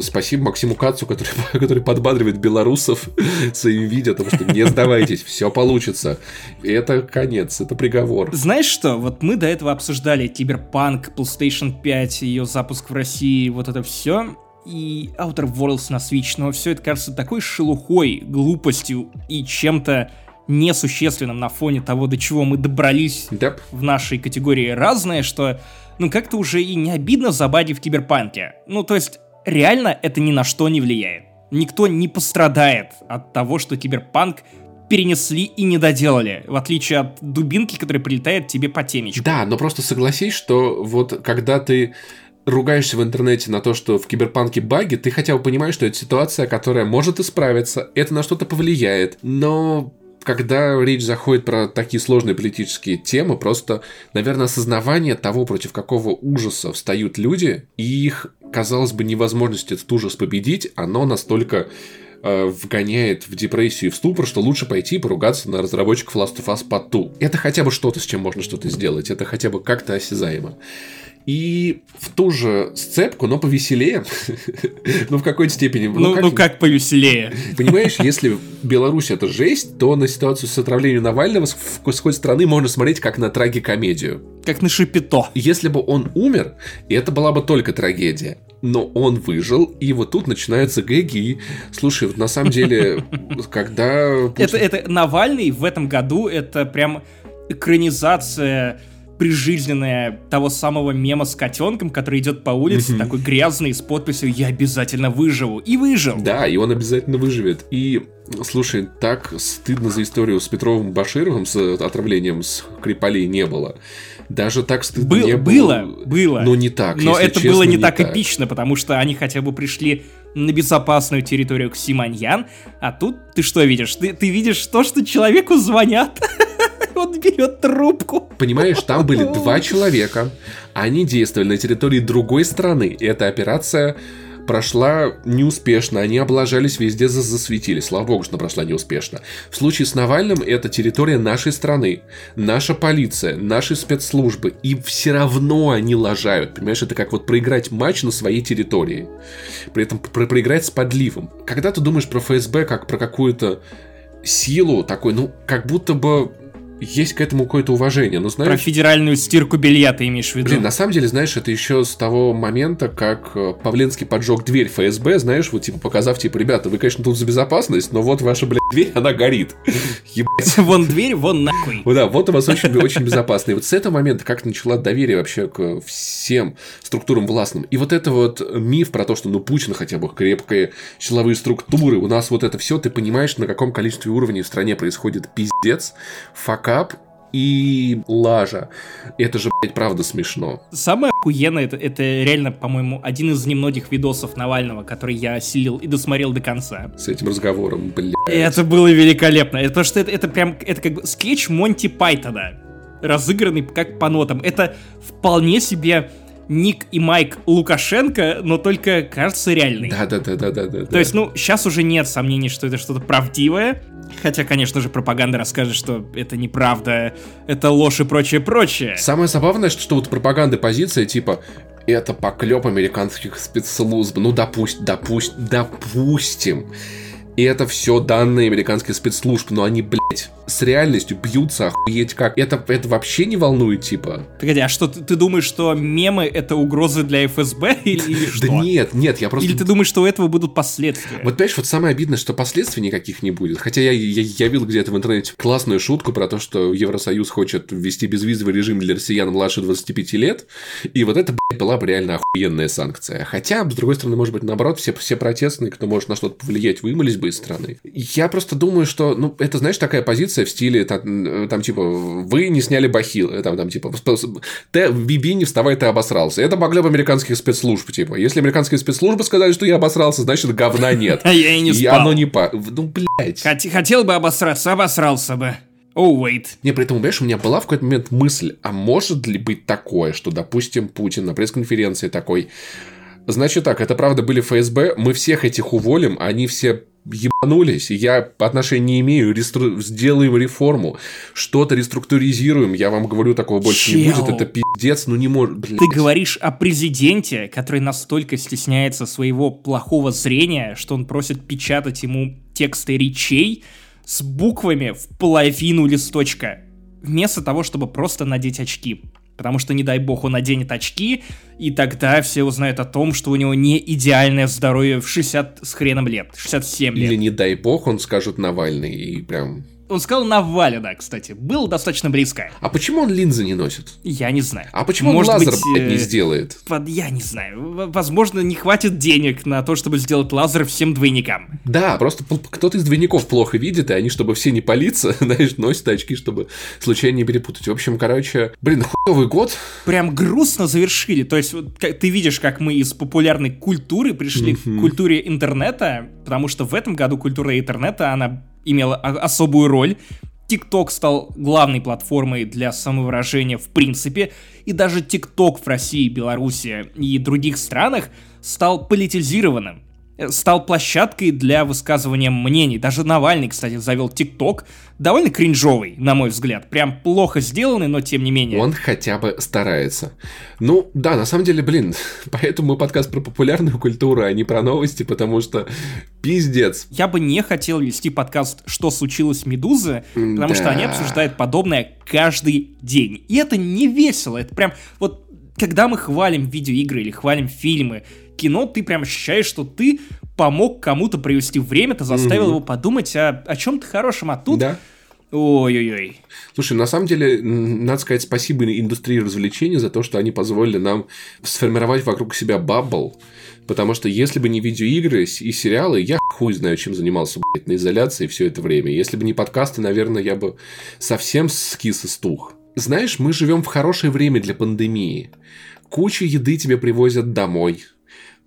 Спасибо Максиму Кацу, который, который подбадривает белорусов своим видео, потому что не сдавайтесь, все получится. Это конец, это приговор. Знаешь что, вот мы до этого обсуждали Киберпанк, PlayStation 5, ее запуск в России, вот это все и Outer Worlds на Switch, но все это кажется такой шелухой, глупостью и чем-то несущественным на фоне того, до чего мы добрались yep. в нашей категории разное, что, ну, как-то уже и не обидно за баги в Киберпанке. Ну, то есть, реально это ни на что не влияет. Никто не пострадает от того, что Киберпанк перенесли и не доделали, в отличие от дубинки, которая прилетает тебе по темечку. Да, но просто согласись, что вот когда ты ругаешься в интернете на то, что в киберпанке баги, ты хотя бы понимаешь, что это ситуация, которая может исправиться, это на что-то повлияет, но когда речь заходит про такие сложные политические темы, просто, наверное, осознавание того, против какого ужаса встают люди, и их, казалось бы, невозможность этот ужас победить, оно настолько э, вгоняет в депрессию и в ступор, что лучше пойти поругаться на разработчиков Last of Us по ту. Это хотя бы что-то, с чем можно что-то сделать, это хотя бы как-то осязаемо. И в ту же сцепку, но повеселее. ну, в какой-то степени. Ну, ну, как, ну, как повеселее? Понимаешь, если Беларусь это жесть, то на ситуацию с отравлением Навального с какой страны можно смотреть как на трагикомедию. Как на шипито. Если бы он умер, это была бы только трагедия. Но он выжил, и вот тут начинаются гэги. Слушай, на самом деле, когда... Это, это Навальный в этом году, это прям экранизация прижизненная того самого мема с котенком, который идет по улице, mm-hmm. такой грязный, с подписью «Я обязательно выживу». И выжил. Да, и он обязательно выживет. И, слушай, так стыдно за историю с Петровым Башировым, с отравлением с Криполей не было. Даже так стыдно Был, не было. Было, было. Но не так, Но это честно, было не, не так, так эпично, потому что они хотя бы пришли на безопасную территорию к Симоньян, а тут ты что видишь? Ты, ты видишь то, что человеку звонят. Он берет трубку. Понимаешь, там были два человека. Они действовали на территории другой страны. И эта операция прошла неуспешно, они облажались везде, засветили. Слава богу, что она прошла неуспешно. В случае с Навальным это территория нашей страны, наша полиция, наши спецслужбы, и все равно они лажают. Понимаешь, это как вот проиграть матч на своей территории. При этом про проиграть с подливом. Когда ты думаешь про ФСБ как про какую-то силу, такой, ну, как будто бы есть к этому какое-то уважение. Но, знаешь, Про федеральную стирку белья ты имеешь в виду? Блин, на самом деле, знаешь, это еще с того момента, как э, Павленский поджег дверь ФСБ, знаешь, вот типа показав, типа, ребята, вы, конечно, тут за безопасность, но вот ваша, блядь, дверь, она горит. Ебать. Вон дверь, вон нахуй. Да, вот у вас очень, очень безопасно. И вот с этого момента как начала доверие вообще к всем структурам властным. И вот это вот миф про то, что, ну, Путин хотя бы крепкие силовые структуры, у нас вот это все, ты понимаешь, на каком количестве уровней в стране происходит пиздец, факап, факап и лажа. Это же, блядь, правда смешно. Самое охуенное, это, это реально, по-моему, один из немногих видосов Навального, который я осилил и досмотрел до конца. С этим разговором, блядь. Это было великолепно. Это, потому что это, это прям, это как бы скетч Монти Пайтона, разыгранный как по нотам. Это вполне себе Ник и Майк Лукашенко, но только кажется реальный. Да, да, да, да, да, да. То есть, ну, сейчас уже нет сомнений, что это что-то правдивое. Хотя, конечно же, пропаганда расскажет, что это неправда, это ложь и прочее, прочее. Самое забавное, что, что вот пропаганда позиция типа это поклеп американских спецслужб. Ну, допустим, допустим, допустим. И это все данные американских спецслужб, но они, блядь, с реальностью бьются, охуеть как. Это, это вообще не волнует, типа. Погоди, а что, ты, ты думаешь, что мемы это угрозы для ФСБ или, или что? Да нет, нет, я просто... Или ты думаешь, что у этого будут последствия? Вот понимаешь, вот самое обидное, что последствий никаких не будет. Хотя я, я, я видел где-то в интернете классную шутку про то, что Евросоюз хочет ввести безвизовый режим для россиян младше 25 лет. И вот это, блядь, была бы реально охуенная санкция. Хотя, с другой стороны, может быть, наоборот, все, все протестные, кто может на что-то повлиять, вымылись бы из страны. Я просто думаю, что, ну, это, знаешь, такая позиция в стиле, там, там типа, вы не сняли бахил, э, там, там типа, ты, Биби, не вставай, ты обосрался. Это могли бы американских спецслужб, типа. Если американские спецслужбы сказали, что я обосрался, значит, говна нет. А я и не спал. И оно не по... Ну, блядь. Хотел бы обосраться, обосрался бы. Oh, wait. Не, при этом, понимаешь, у меня была в какой-то момент мысль, а может ли быть такое, что, допустим, Путин на пресс-конференции такой, значит так, это правда были ФСБ, мы всех этих уволим, они все ебанулись, я отношения не имею, рестру... сделаем реформу, что-то реструктуризируем, я вам говорю, такого больше Чел. не будет, это пиздец, ну не может, блядь. Ты говоришь о президенте, который настолько стесняется своего плохого зрения, что он просит печатать ему тексты речей, с буквами в половину листочка, вместо того, чтобы просто надеть очки. Потому что, не дай бог, он наденет очки, и тогда все узнают о том, что у него не идеальное здоровье в 60 с хреном лет, 67 лет. Или, не дай бог, он скажет Навальный, и прям он сказал Наваля, да, кстати. Было достаточно близко. А почему он линзы не носит? Я не знаю. А почему Может он лазер, быть, блядь, не э, сделает? Под, я не знаю. Возможно, не хватит денег на то, чтобы сделать лазер всем двойникам. Да, просто кто-то из двойников плохо видит, и они, чтобы все не палиться, знаешь, носят очки, чтобы случайно не перепутать. В общем, короче, блин, хуёвый год. Прям грустно завершили. То есть, вот, ты видишь, как мы из популярной культуры пришли mm-hmm. к культуре интернета, потому что в этом году культура интернета, она имела особую роль. TikTok стал главной платформой для самовыражения в принципе, и даже TikTok в России, Беларуси и других странах стал политизированным. Э, стал площадкой для высказывания мнений. Даже Навальный, кстати, завел ТикТок. Довольно кринжовый, на мой взгляд. Прям плохо сделанный, но тем не менее. Он хотя бы старается. Ну, да, на самом деле, блин, поэтому мы подкаст про популярную культуру, а не про новости, потому что пиздец. Я бы не хотел вести подкаст «Что случилось с Медузы», потому да. что они обсуждают подобное каждый день. И это не весело, это прям вот когда мы хвалим видеоигры или хвалим фильмы, кино ты прям ощущаешь, что ты помог кому-то провести время, ты заставил mm-hmm. его подумать о, о чем-то хорошем, а тут... Да. Ой-ой-ой. Слушай, на самом деле, надо сказать спасибо индустрии развлечений за то, что они позволили нам сформировать вокруг себя бабл. Потому что если бы не видеоигры и сериалы, я хуй знаю, чем занимался, блядь, на изоляции все это время. Если бы не подкасты, наверное, я бы совсем скис и стух. Знаешь, мы живем в хорошее время для пандемии. Куча еды тебе привозят домой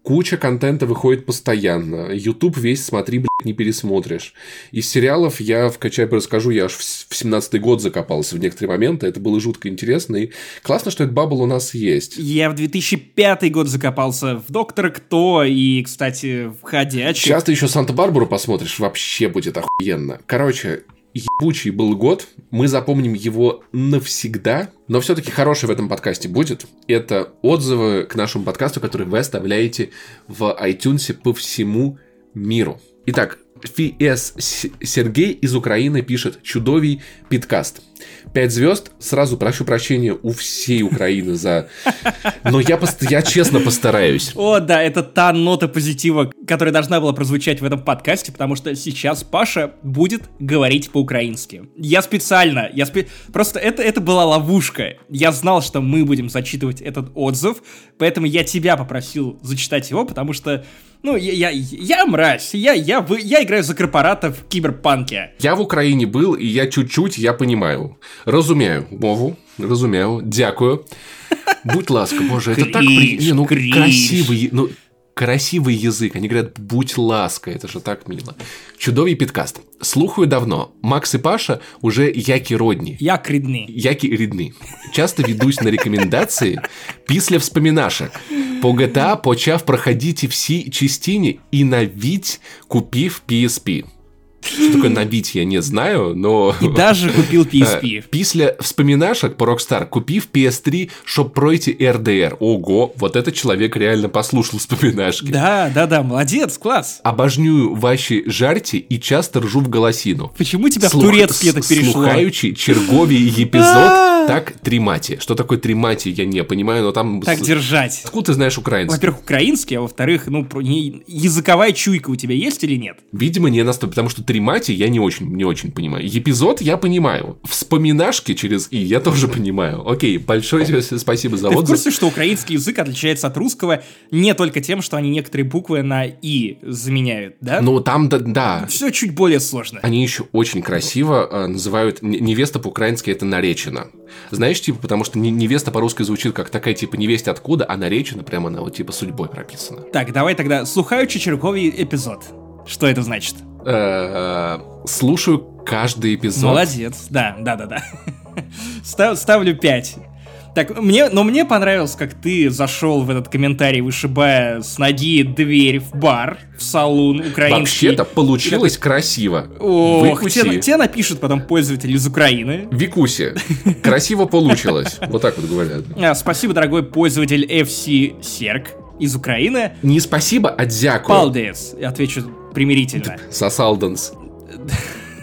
Куча контента выходит постоянно. YouTube весь смотри, блядь, не пересмотришь. Из сериалов я в Качапе расскажу, я аж в 17-й год закопался в некоторые моменты. Это было жутко интересно. И классно, что этот бабл у нас есть. Я в 2005 год закопался в Доктора Кто и, кстати, в Ходячих. Сейчас ты еще Санта-Барбару посмотришь, вообще будет охуенно. Короче, ебучий был год, мы запомним его навсегда, но все-таки хороший в этом подкасте будет. Это отзывы к нашему подкасту, которые вы оставляете в iTunes по всему миру. Итак, Фи.С. Сергей из Украины пишет «Чудовий подкаст». Пять звезд. Сразу прошу прощения у всей Украины за... Но я, пост... я честно постараюсь. О, да, это та нота позитива, которая должна была прозвучать в этом подкасте, потому что сейчас Паша будет говорить по-украински. Я специально, я спе... просто это, это была ловушка. Я знал, что мы будем зачитывать этот отзыв, поэтому я тебя попросил зачитать его, потому что ну, я, я, я мразь, я, я, я играю за корпората в киберпанке. Я в Украине был, и я чуть-чуть, я понимаю. Разумею мову, разумею, дякую. Будь ласка, боже, это так при... ну, красивый, ну, красивый язык. Они говорят, будь ласка, это же так мило. Чудовий підкаст. Слухаю давно. Макс і Паша уже які родні. Як рідні. Які рідні. Часто ведусь на рекомендації після вспоминашек. По GTA почав проходити всі частини і навіть купив PSP. Что такое набить, я не знаю, но... И даже купил PSP. Після вспоминашек по Rockstar купив PS3, чтобы пройти RDR. Ого, вот этот человек реально послушал вспоминашки. Да, да, да, молодец, класс. Обожнюю ваши жарти и часто ржу в голосину. Почему тебя Слух... в турецкий это перешло? Слухаючи черговий эпизод, так тримати. Что такое тримати, я не понимаю, но там... Так держать. Откуда ты знаешь украинский? Во-первых, украинский, а во-вторых, ну, языковая чуйка у тебя есть или нет? Видимо, не настолько, потому что тримати я не очень, не очень понимаю. Эпизод я понимаю. Вспоминашки через «и» я тоже понимаю. Окей, большое тебе спасибо за Ты в отзыв. курсе, что украинский язык отличается от русского не только тем, что они некоторые буквы на «и» заменяют, да? Ну, там, да, да. Все чуть более сложно. Они еще очень красиво э, называют невеста по-украински это наречена. Знаешь, типа, потому что не- невеста по-русски звучит как такая, типа, невесть откуда, а наречена прямо она вот типа судьбой прописана. Так, давай тогда слухаючий черговий эпизод. Что это значит? Э, Слушаю каждый эпизод. Молодец. Да, да, да, да. Став- ставлю 5. Так, мне, но мне понравилось, как ты зашел в этот комментарий, вышибая с ноги дверь в бар, в салон украинский. Вообще-то получилось красиво. Ох, тебе, тебе напишут потом пользователь из Украины. Викуси, красиво получилось. Вот так вот говорят. А, спасибо, дорогой пользователь FC Серк из Украины. Не спасибо, а дякую. Палдес, отвечу примирительно. Сосалданс.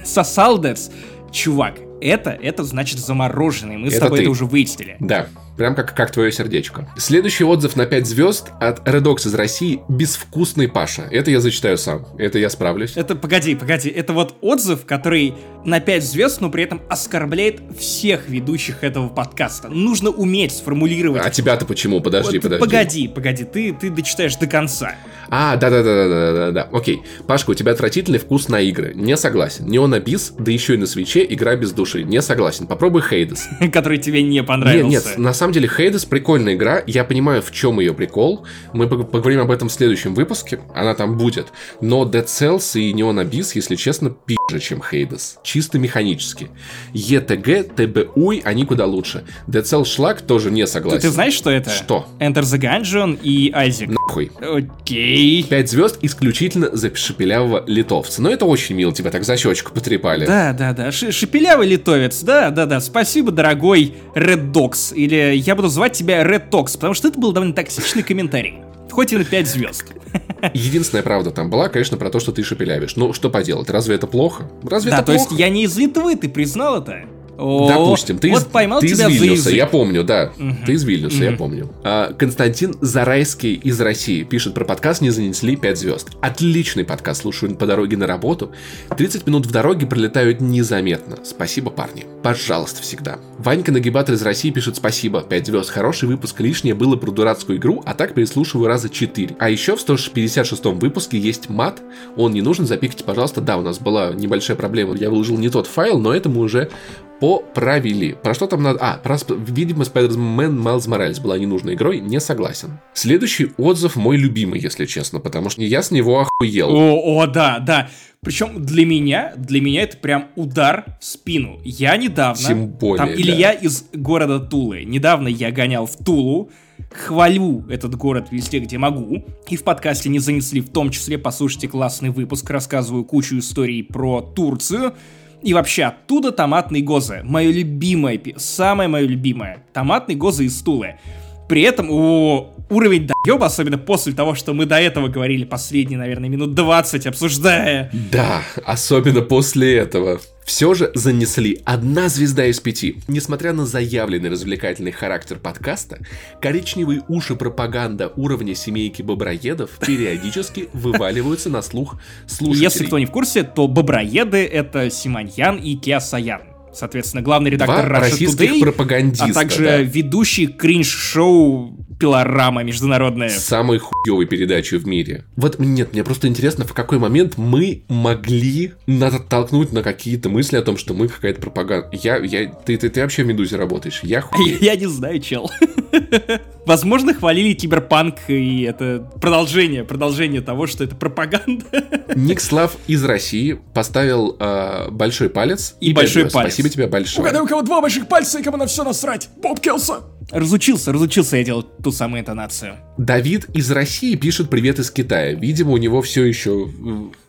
Сосалдес, чувак, это, это значит замороженный. Мы с Это тобой ты. это уже выяснили. Да, прям как, как твое сердечко. Следующий отзыв на 5 звезд от Redux из России «Безвкусный Паша». Это я зачитаю сам. Это я справлюсь. Это, погоди, погоди, это вот отзыв, который на 5 звезд, но при этом оскорбляет всех ведущих этого подкаста. Нужно уметь сформулировать. А тебя-то почему? Подожди, Вот, подожди. Погоди, погоди, ты, ты дочитаешь до конца. А, да-да-да-да-да-да. Окей. Пашка, у тебя отвратительный вкус на игры. Не согласен. Неона Бис, да еще и на свече игра без души. Не согласен. Попробуй Хейдес. который тебе не Нет, понравился. нет, на самом деле Хейдес прикольная игра. Я понимаю, в чем ее прикол. Мы пог- поговорим об этом в следующем выпуске. Она там будет. Но Dead Cells и Neon Abyss, если честно, пизже, чем Хейдес. Чисто механически. ETG, TBUI, они куда лучше. Dead Cells шлак тоже не Ты, согласен. ты знаешь, что это? Что? Enter the Gungeon и Айзек. Нахуй. Окей. 5 звезд исключительно за шепелявого литовца. Но это очень мило, тебя так за щечку потрепали. Да, да, да. Ш- шепелявый литовец. Да, да, да. Спасибо, дорогой Red Dogs. Или я буду звать тебя Red Tox, потому что это был довольно токсичный комментарий. Хоть и на 5 звезд. Единственная правда там была, конечно, про то, что ты шепелявишь. Ну, что поделать, разве это плохо? Разве Да, это то есть я не из Литвы, ты признал это? О, Допустим, ты, вот из, поймал ты тебя из Вильнюса, я помню, да. Ты из Вильнюса, я помню. А, Константин Зарайский из России пишет про подкаст «Не занесли 5 звезд». Отличный подкаст, слушаю по дороге на работу. 30 минут в дороге пролетают незаметно. Спасибо, парни. Пожалуйста, всегда. Ванька Нагибатор из России пишет спасибо. 5 звезд. Хороший выпуск. Лишнее было про дурацкую игру, а так переслушиваю раза 4. А еще в 156 выпуске есть мат. Он не нужен, запикайте, пожалуйста. Да, у нас была небольшая проблема. Я выложил не тот файл, но это мы уже поправили. Про что там надо... А, про, видимо, Spider-Man Miles Morales была ненужной игрой, не согласен. Следующий отзыв мой любимый, если честно, потому что я с него охуел. О, о, да, да. Причем для меня, для меня это прям удар в спину. Я недавно... Тем более, Там да. Илья из города Тулы. Недавно я гонял в Тулу. Хвалю этот город везде, где могу. И в подкасте не занесли, в том числе, послушайте классный выпуск, рассказываю кучу историй про Турцию. И вообще оттуда томатный гоза. Мое любимое, самое мое любимое. Томатный гоза из Тулы. При этом о, уровень доеба, особенно после того, что мы до этого говорили последние, наверное, минут 20, обсуждая Да, особенно после этого. Все же занесли одна звезда из пяти. Несмотря на заявленный развлекательный характер подкаста, коричневые уши пропаганда уровня семейки боброедов периодически вываливаются на слух слушателей. Если кто не в курсе, то боброеды — это Симоньян и Киасаян. Соответственно, главный редактор Два Russia российских Today, пропагандиста, а также да. ведущий кринж-шоу Пилорама международная. самой хуевой передачи в мире. Вот нет, мне просто интересно, в какой момент мы могли натолкнуть на какие-то мысли о том, что мы какая-то пропаганда. Я, я, ты, ты, ты вообще в Медузе работаешь? Я хуй. Я не знаю, чел. Возможно, хвалили киберпанк, и это продолжение, продолжение того, что это пропаганда. Никслав из России поставил э, большой палец И пять большой палец. Спасибо тебе большое. Угадай, у кого два больших пальца и кому на все насрать. Боб Келса. Разучился, разучился я делать ту самую интонацию. Давид из России пишет привет из Китая. Видимо, у него все еще...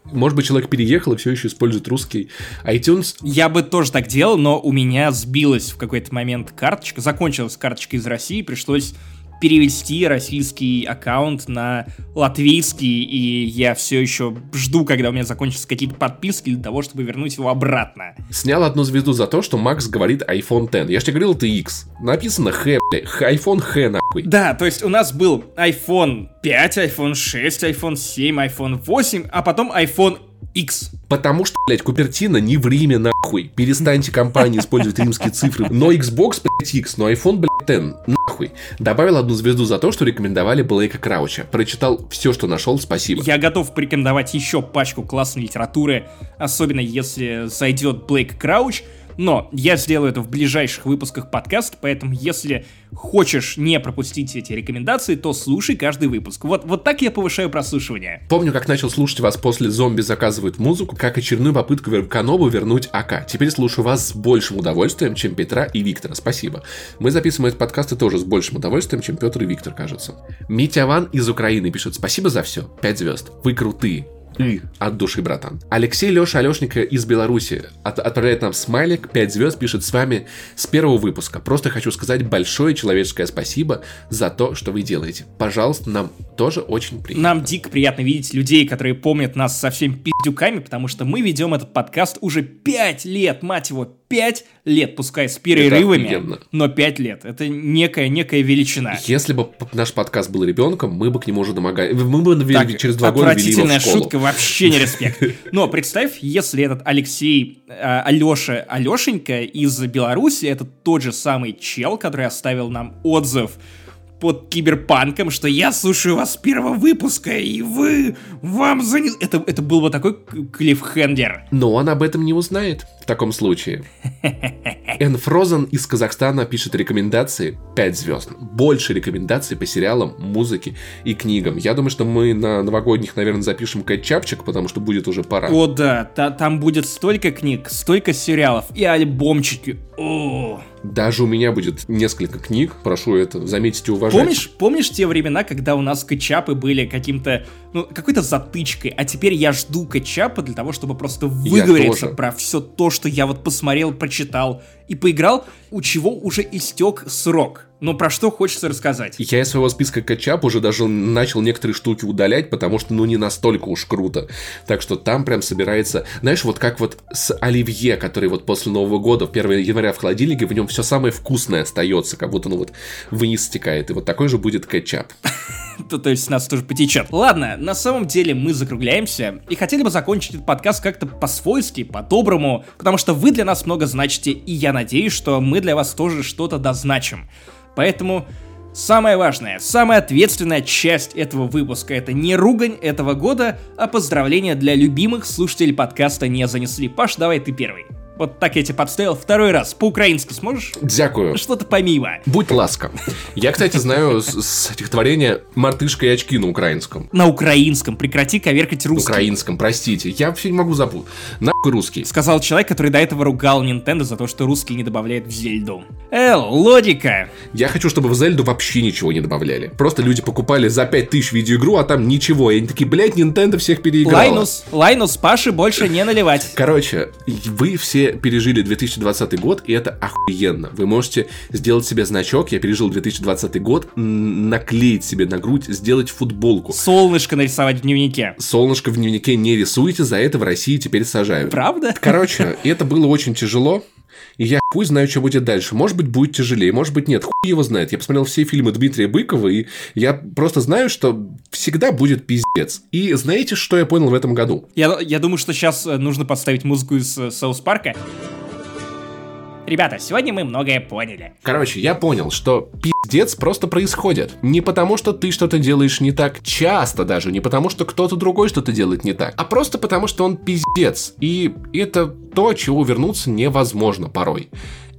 Может быть, человек переехал и все еще использует русский iTunes. Я бы тоже так делал, но у меня сбилась в какой-то момент карточка, закончилась карточка из России, пришлось перевести российский аккаунт на латвийский, и я все еще жду, когда у меня закончатся какие-то подписки для того, чтобы вернуть его обратно. Снял одну звезду за то, что Макс говорит iPhone X. Я же тебе говорил, это X. Написано. Х- iPhone Х, нахуй. Да, то есть у нас был iPhone 5, iPhone 6, iPhone 7, iPhone 8, а потом iPhone X. Потому что, блядь, Купертино не в Риме, нахуй. Перестаньте компании использовать римские цифры. Но Xbox, блядь, X, но iPhone, блядь, 10, нахуй. Добавил одну звезду за то, что рекомендовали Блейка Крауча. Прочитал все, что нашел, спасибо. Я готов порекомендовать еще пачку классной литературы, особенно если зайдет Блейк Крауч. Но я сделаю это в ближайших выпусках подкаста, поэтому если хочешь не пропустить эти рекомендации, то слушай каждый выпуск. Вот, вот так я повышаю прослушивание. Помню, как начал слушать вас после «Зомби заказывают музыку», как очередную попытку Канобу вернуть АК. Теперь слушаю вас с большим удовольствием, чем Петра и Виктора. Спасибо. Мы записываем этот подкаст тоже с большим удовольствием, чем Петр и Виктор, кажется. Митя Ван из Украины пишет «Спасибо за все. Пять звезд. Вы крутые. И от души, братан. Алексей Леша Алешника из Беларуси от, отправляет нам смайлик, 5 звезд, пишет с вами с первого выпуска. Просто хочу сказать большое человеческое спасибо за то, что вы делаете. Пожалуйста, нам тоже очень приятно. Нам дико приятно видеть людей, которые помнят нас со всеми пиздюками, потому что мы ведем этот подкаст уже 5 лет, мать его, 5 лет, пускай с перерывами, но 5 лет. Это некая, некая величина. Если бы наш подкаст был ребенком, мы бы к нему уже домогали. Мы бы так, через два года вели его в школу. шутка, вообще не респект. Но представь, если этот Алексей э, Алеша Алешенька из Беларуси, это тот же самый чел, который оставил нам отзыв под киберпанком, что я слушаю вас с первого выпуска, и вы... Вам занес... Это, это был бы такой клиффхендер. Но он об этом не узнает в таком случае. Энфрозен из Казахстана пишет рекомендации 5 звезд. Больше рекомендаций по сериалам, музыке и книгам. Я думаю, что мы на новогодних, наверное, запишем кэтчапчик, потому что будет уже пора. О да, та там будет столько книг, столько сериалов и альбомчики. О. Даже у меня будет несколько книг, прошу это заметить и уважать. Помнишь, помнишь те времена, когда у нас кетчапы были каким-то, ну, какой-то затычкой, а теперь я жду кетчапа для того, чтобы просто выговориться про все то, что я вот посмотрел, прочитал и поиграл, у чего уже истек срок. Но про что хочется рассказать? Я из своего списка кетчап уже даже начал некоторые штуки удалять, потому что, ну, не настолько уж круто. Так что там прям собирается... Знаешь, вот как вот с оливье, который вот после Нового года, в 1 января в холодильнике, в нем все самое вкусное остается, как будто, ну, вот вниз стекает. И вот такой же будет кетчап. То, то есть нас тоже потечет. Ладно, на самом деле мы закругляемся и хотели бы закончить этот подкаст как-то по-свойски, по-доброму, потому что вы для нас много значите, и я надеюсь, что мы для вас тоже что-то дозначим. Поэтому самое важное, самая ответственная часть этого выпуска это не ругань этого года, а поздравления для любимых слушателей подкаста не занесли. Паш, давай ты первый. Вот так я тебе подставил второй раз. По-украински сможешь? Дякую. Что-то помимо. Будь ласков. Я, кстати, знаю стихотворение «Мартышка и очки» на украинском. На украинском. Прекрати коверкать русский. На украинском, простите. Я вообще не могу запутать. Нахуй русский. Сказал человек, который до этого ругал Nintendo за то, что русский не добавляет в Зельду. Эл, логика. Я хочу, чтобы в Зельду вообще ничего не добавляли. Просто люди покупали за 5000 видеоигру, а там ничего. И они такие, блядь, Nintendo всех переиграла. Лайнус, Лайнус, Паши больше не наливать. Короче, вы все пережили 2020 год, и это охуенно. Вы можете сделать себе значок, я пережил 2020 год, наклеить себе на грудь, сделать футболку. Солнышко нарисовать в дневнике. Солнышко в дневнике не рисуйте, за это в России теперь сажают. Правда? Короче, это было очень тяжело. И я хуй знаю, что будет дальше. Может быть, будет тяжелее, может быть, нет. Хуй его знает. Я посмотрел все фильмы Дмитрия Быкова, и я просто знаю, что всегда будет пиздец. И знаете, что я понял в этом году? Я, я думаю, что сейчас э, нужно подставить музыку из э, Саус Парка. Ребята, сегодня мы многое поняли. Короче, я понял, что пиздец просто происходит. Не потому, что ты что-то делаешь не так часто даже, не потому, что кто-то другой что-то делает не так, а просто потому, что он пиздец. И это то, чего вернуться невозможно порой.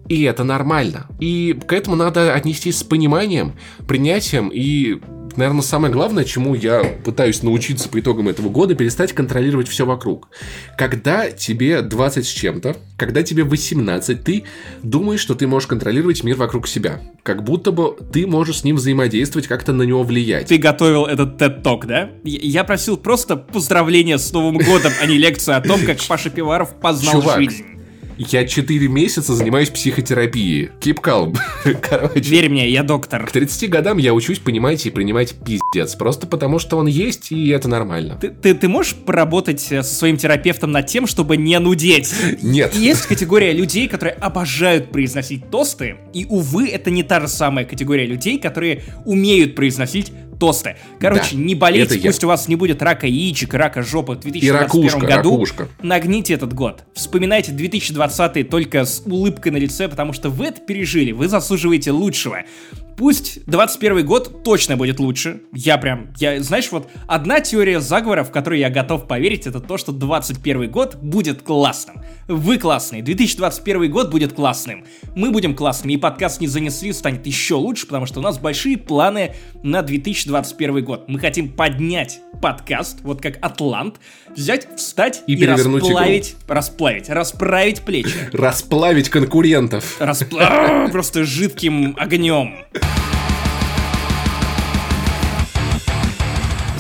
И это нормально. И к этому надо отнестись с пониманием, принятием и наверное, самое главное, чему я пытаюсь научиться по итогам этого года, перестать контролировать все вокруг. Когда тебе 20 с чем-то, когда тебе 18, ты думаешь, что ты можешь контролировать мир вокруг себя. Как будто бы ты можешь с ним взаимодействовать, как-то на него влиять. Ты готовил этот TED-ток, да? Я просил просто поздравления с Новым годом, а не лекцию о том, как Паша Пиваров познал Чувак, жизнь. Я 4 месяца занимаюсь психотерапией. Keep calm. Короче. Верь мне, я доктор. К 30 годам я учусь понимать и принимать пиздец. Просто потому, что он есть, и это нормально. Ты, ты, ты можешь поработать э, со своим терапевтом над тем, чтобы не нудеть? Нет. Есть категория людей, которые обожают произносить тосты, и, увы, это не та же самая категория людей, которые умеют произносить тосты. Короче, Да, не болейте, это я. пусть у вас не будет рака яичек, рака жопы в И 2021 ракушка, году. ракушка. Нагните этот год. Вспоминайте 2020 только с улыбкой на лице, потому что вы это пережили, вы заслуживаете лучшего. Пусть 21 год точно будет лучше. Я прям, я, знаешь, вот одна теория заговора, в которую я готов поверить, это то, что 21 год будет классным. Вы классные, 2021 год будет классным. Мы будем классными, и подкаст не занесли станет еще лучше, потому что у нас большие планы на 2021 год. Мы хотим поднять подкаст, вот как Атлант, взять, встать И и, перевернуть игру. расплавить, расплавить, расправить плечи. Расплавить конкурентов. Распла... Просто жидким огнем.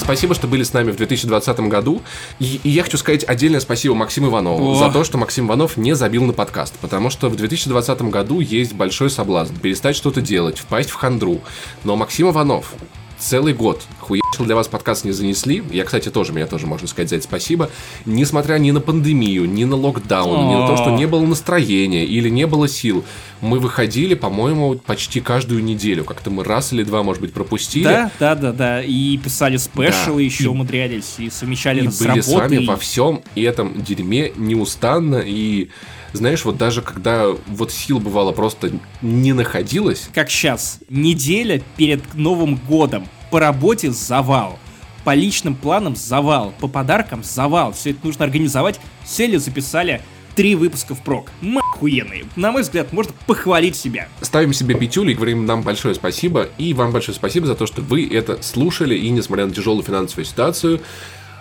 Спасибо, что были с нами в 2020 году. И, и я хочу сказать отдельное спасибо Максиму Иванову О. за то, что Максим Иванов не забил на подкаст. Потому что в 2020 году есть большой соблазн перестать что-то делать, впасть в хандру. Но Максим Иванов целый год хуячил для вас подкаст не занесли. Я, кстати, тоже, меня тоже можно сказать за это спасибо. Несмотря ни на пандемию, ни на локдаун, ни на то, что не было настроения или не было сил, мы выходили, по-моему, почти каждую неделю. Как-то мы раз или два, может быть, пропустили. Да, да, да, да. И писали спешалы Да. еще И- умудрялись, и совмещали и это с были с вами работой. во всем этом дерьме неустанно. И знаешь, вот даже когда вот сил бывало просто не находилось, Как сейчас, неделя перед Новым годом. По работе завал. По личным планам завал. По подаркам завал. Все это нужно организовать. Сели, записали три выпуска впрок. Мы охуенные. На мой взгляд, можно похвалить себя. ставим себе пятюлю и говорим нам большое спасибо. И вам большое спасибо за то, что вы это слушали. И несмотря на тяжелую финансовую ситуацию,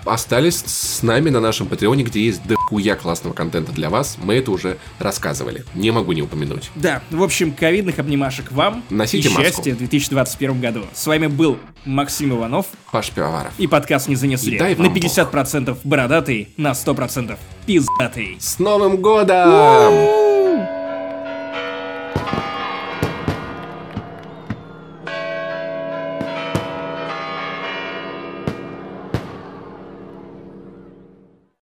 остались с нами на нашем Патреоне, где есть дохуя классного контента для вас. Мы это уже рассказывали. Не могу не упомянуть. Да, в общем, ковидных обнимашек вам. Носите и маску. счастья в 2021 году. С вами был Максим Иванов Паш Пивоваров. и подкаст не занесли. И дай на вам 50% бородатый, на 100% пиздатый. С Новым годом!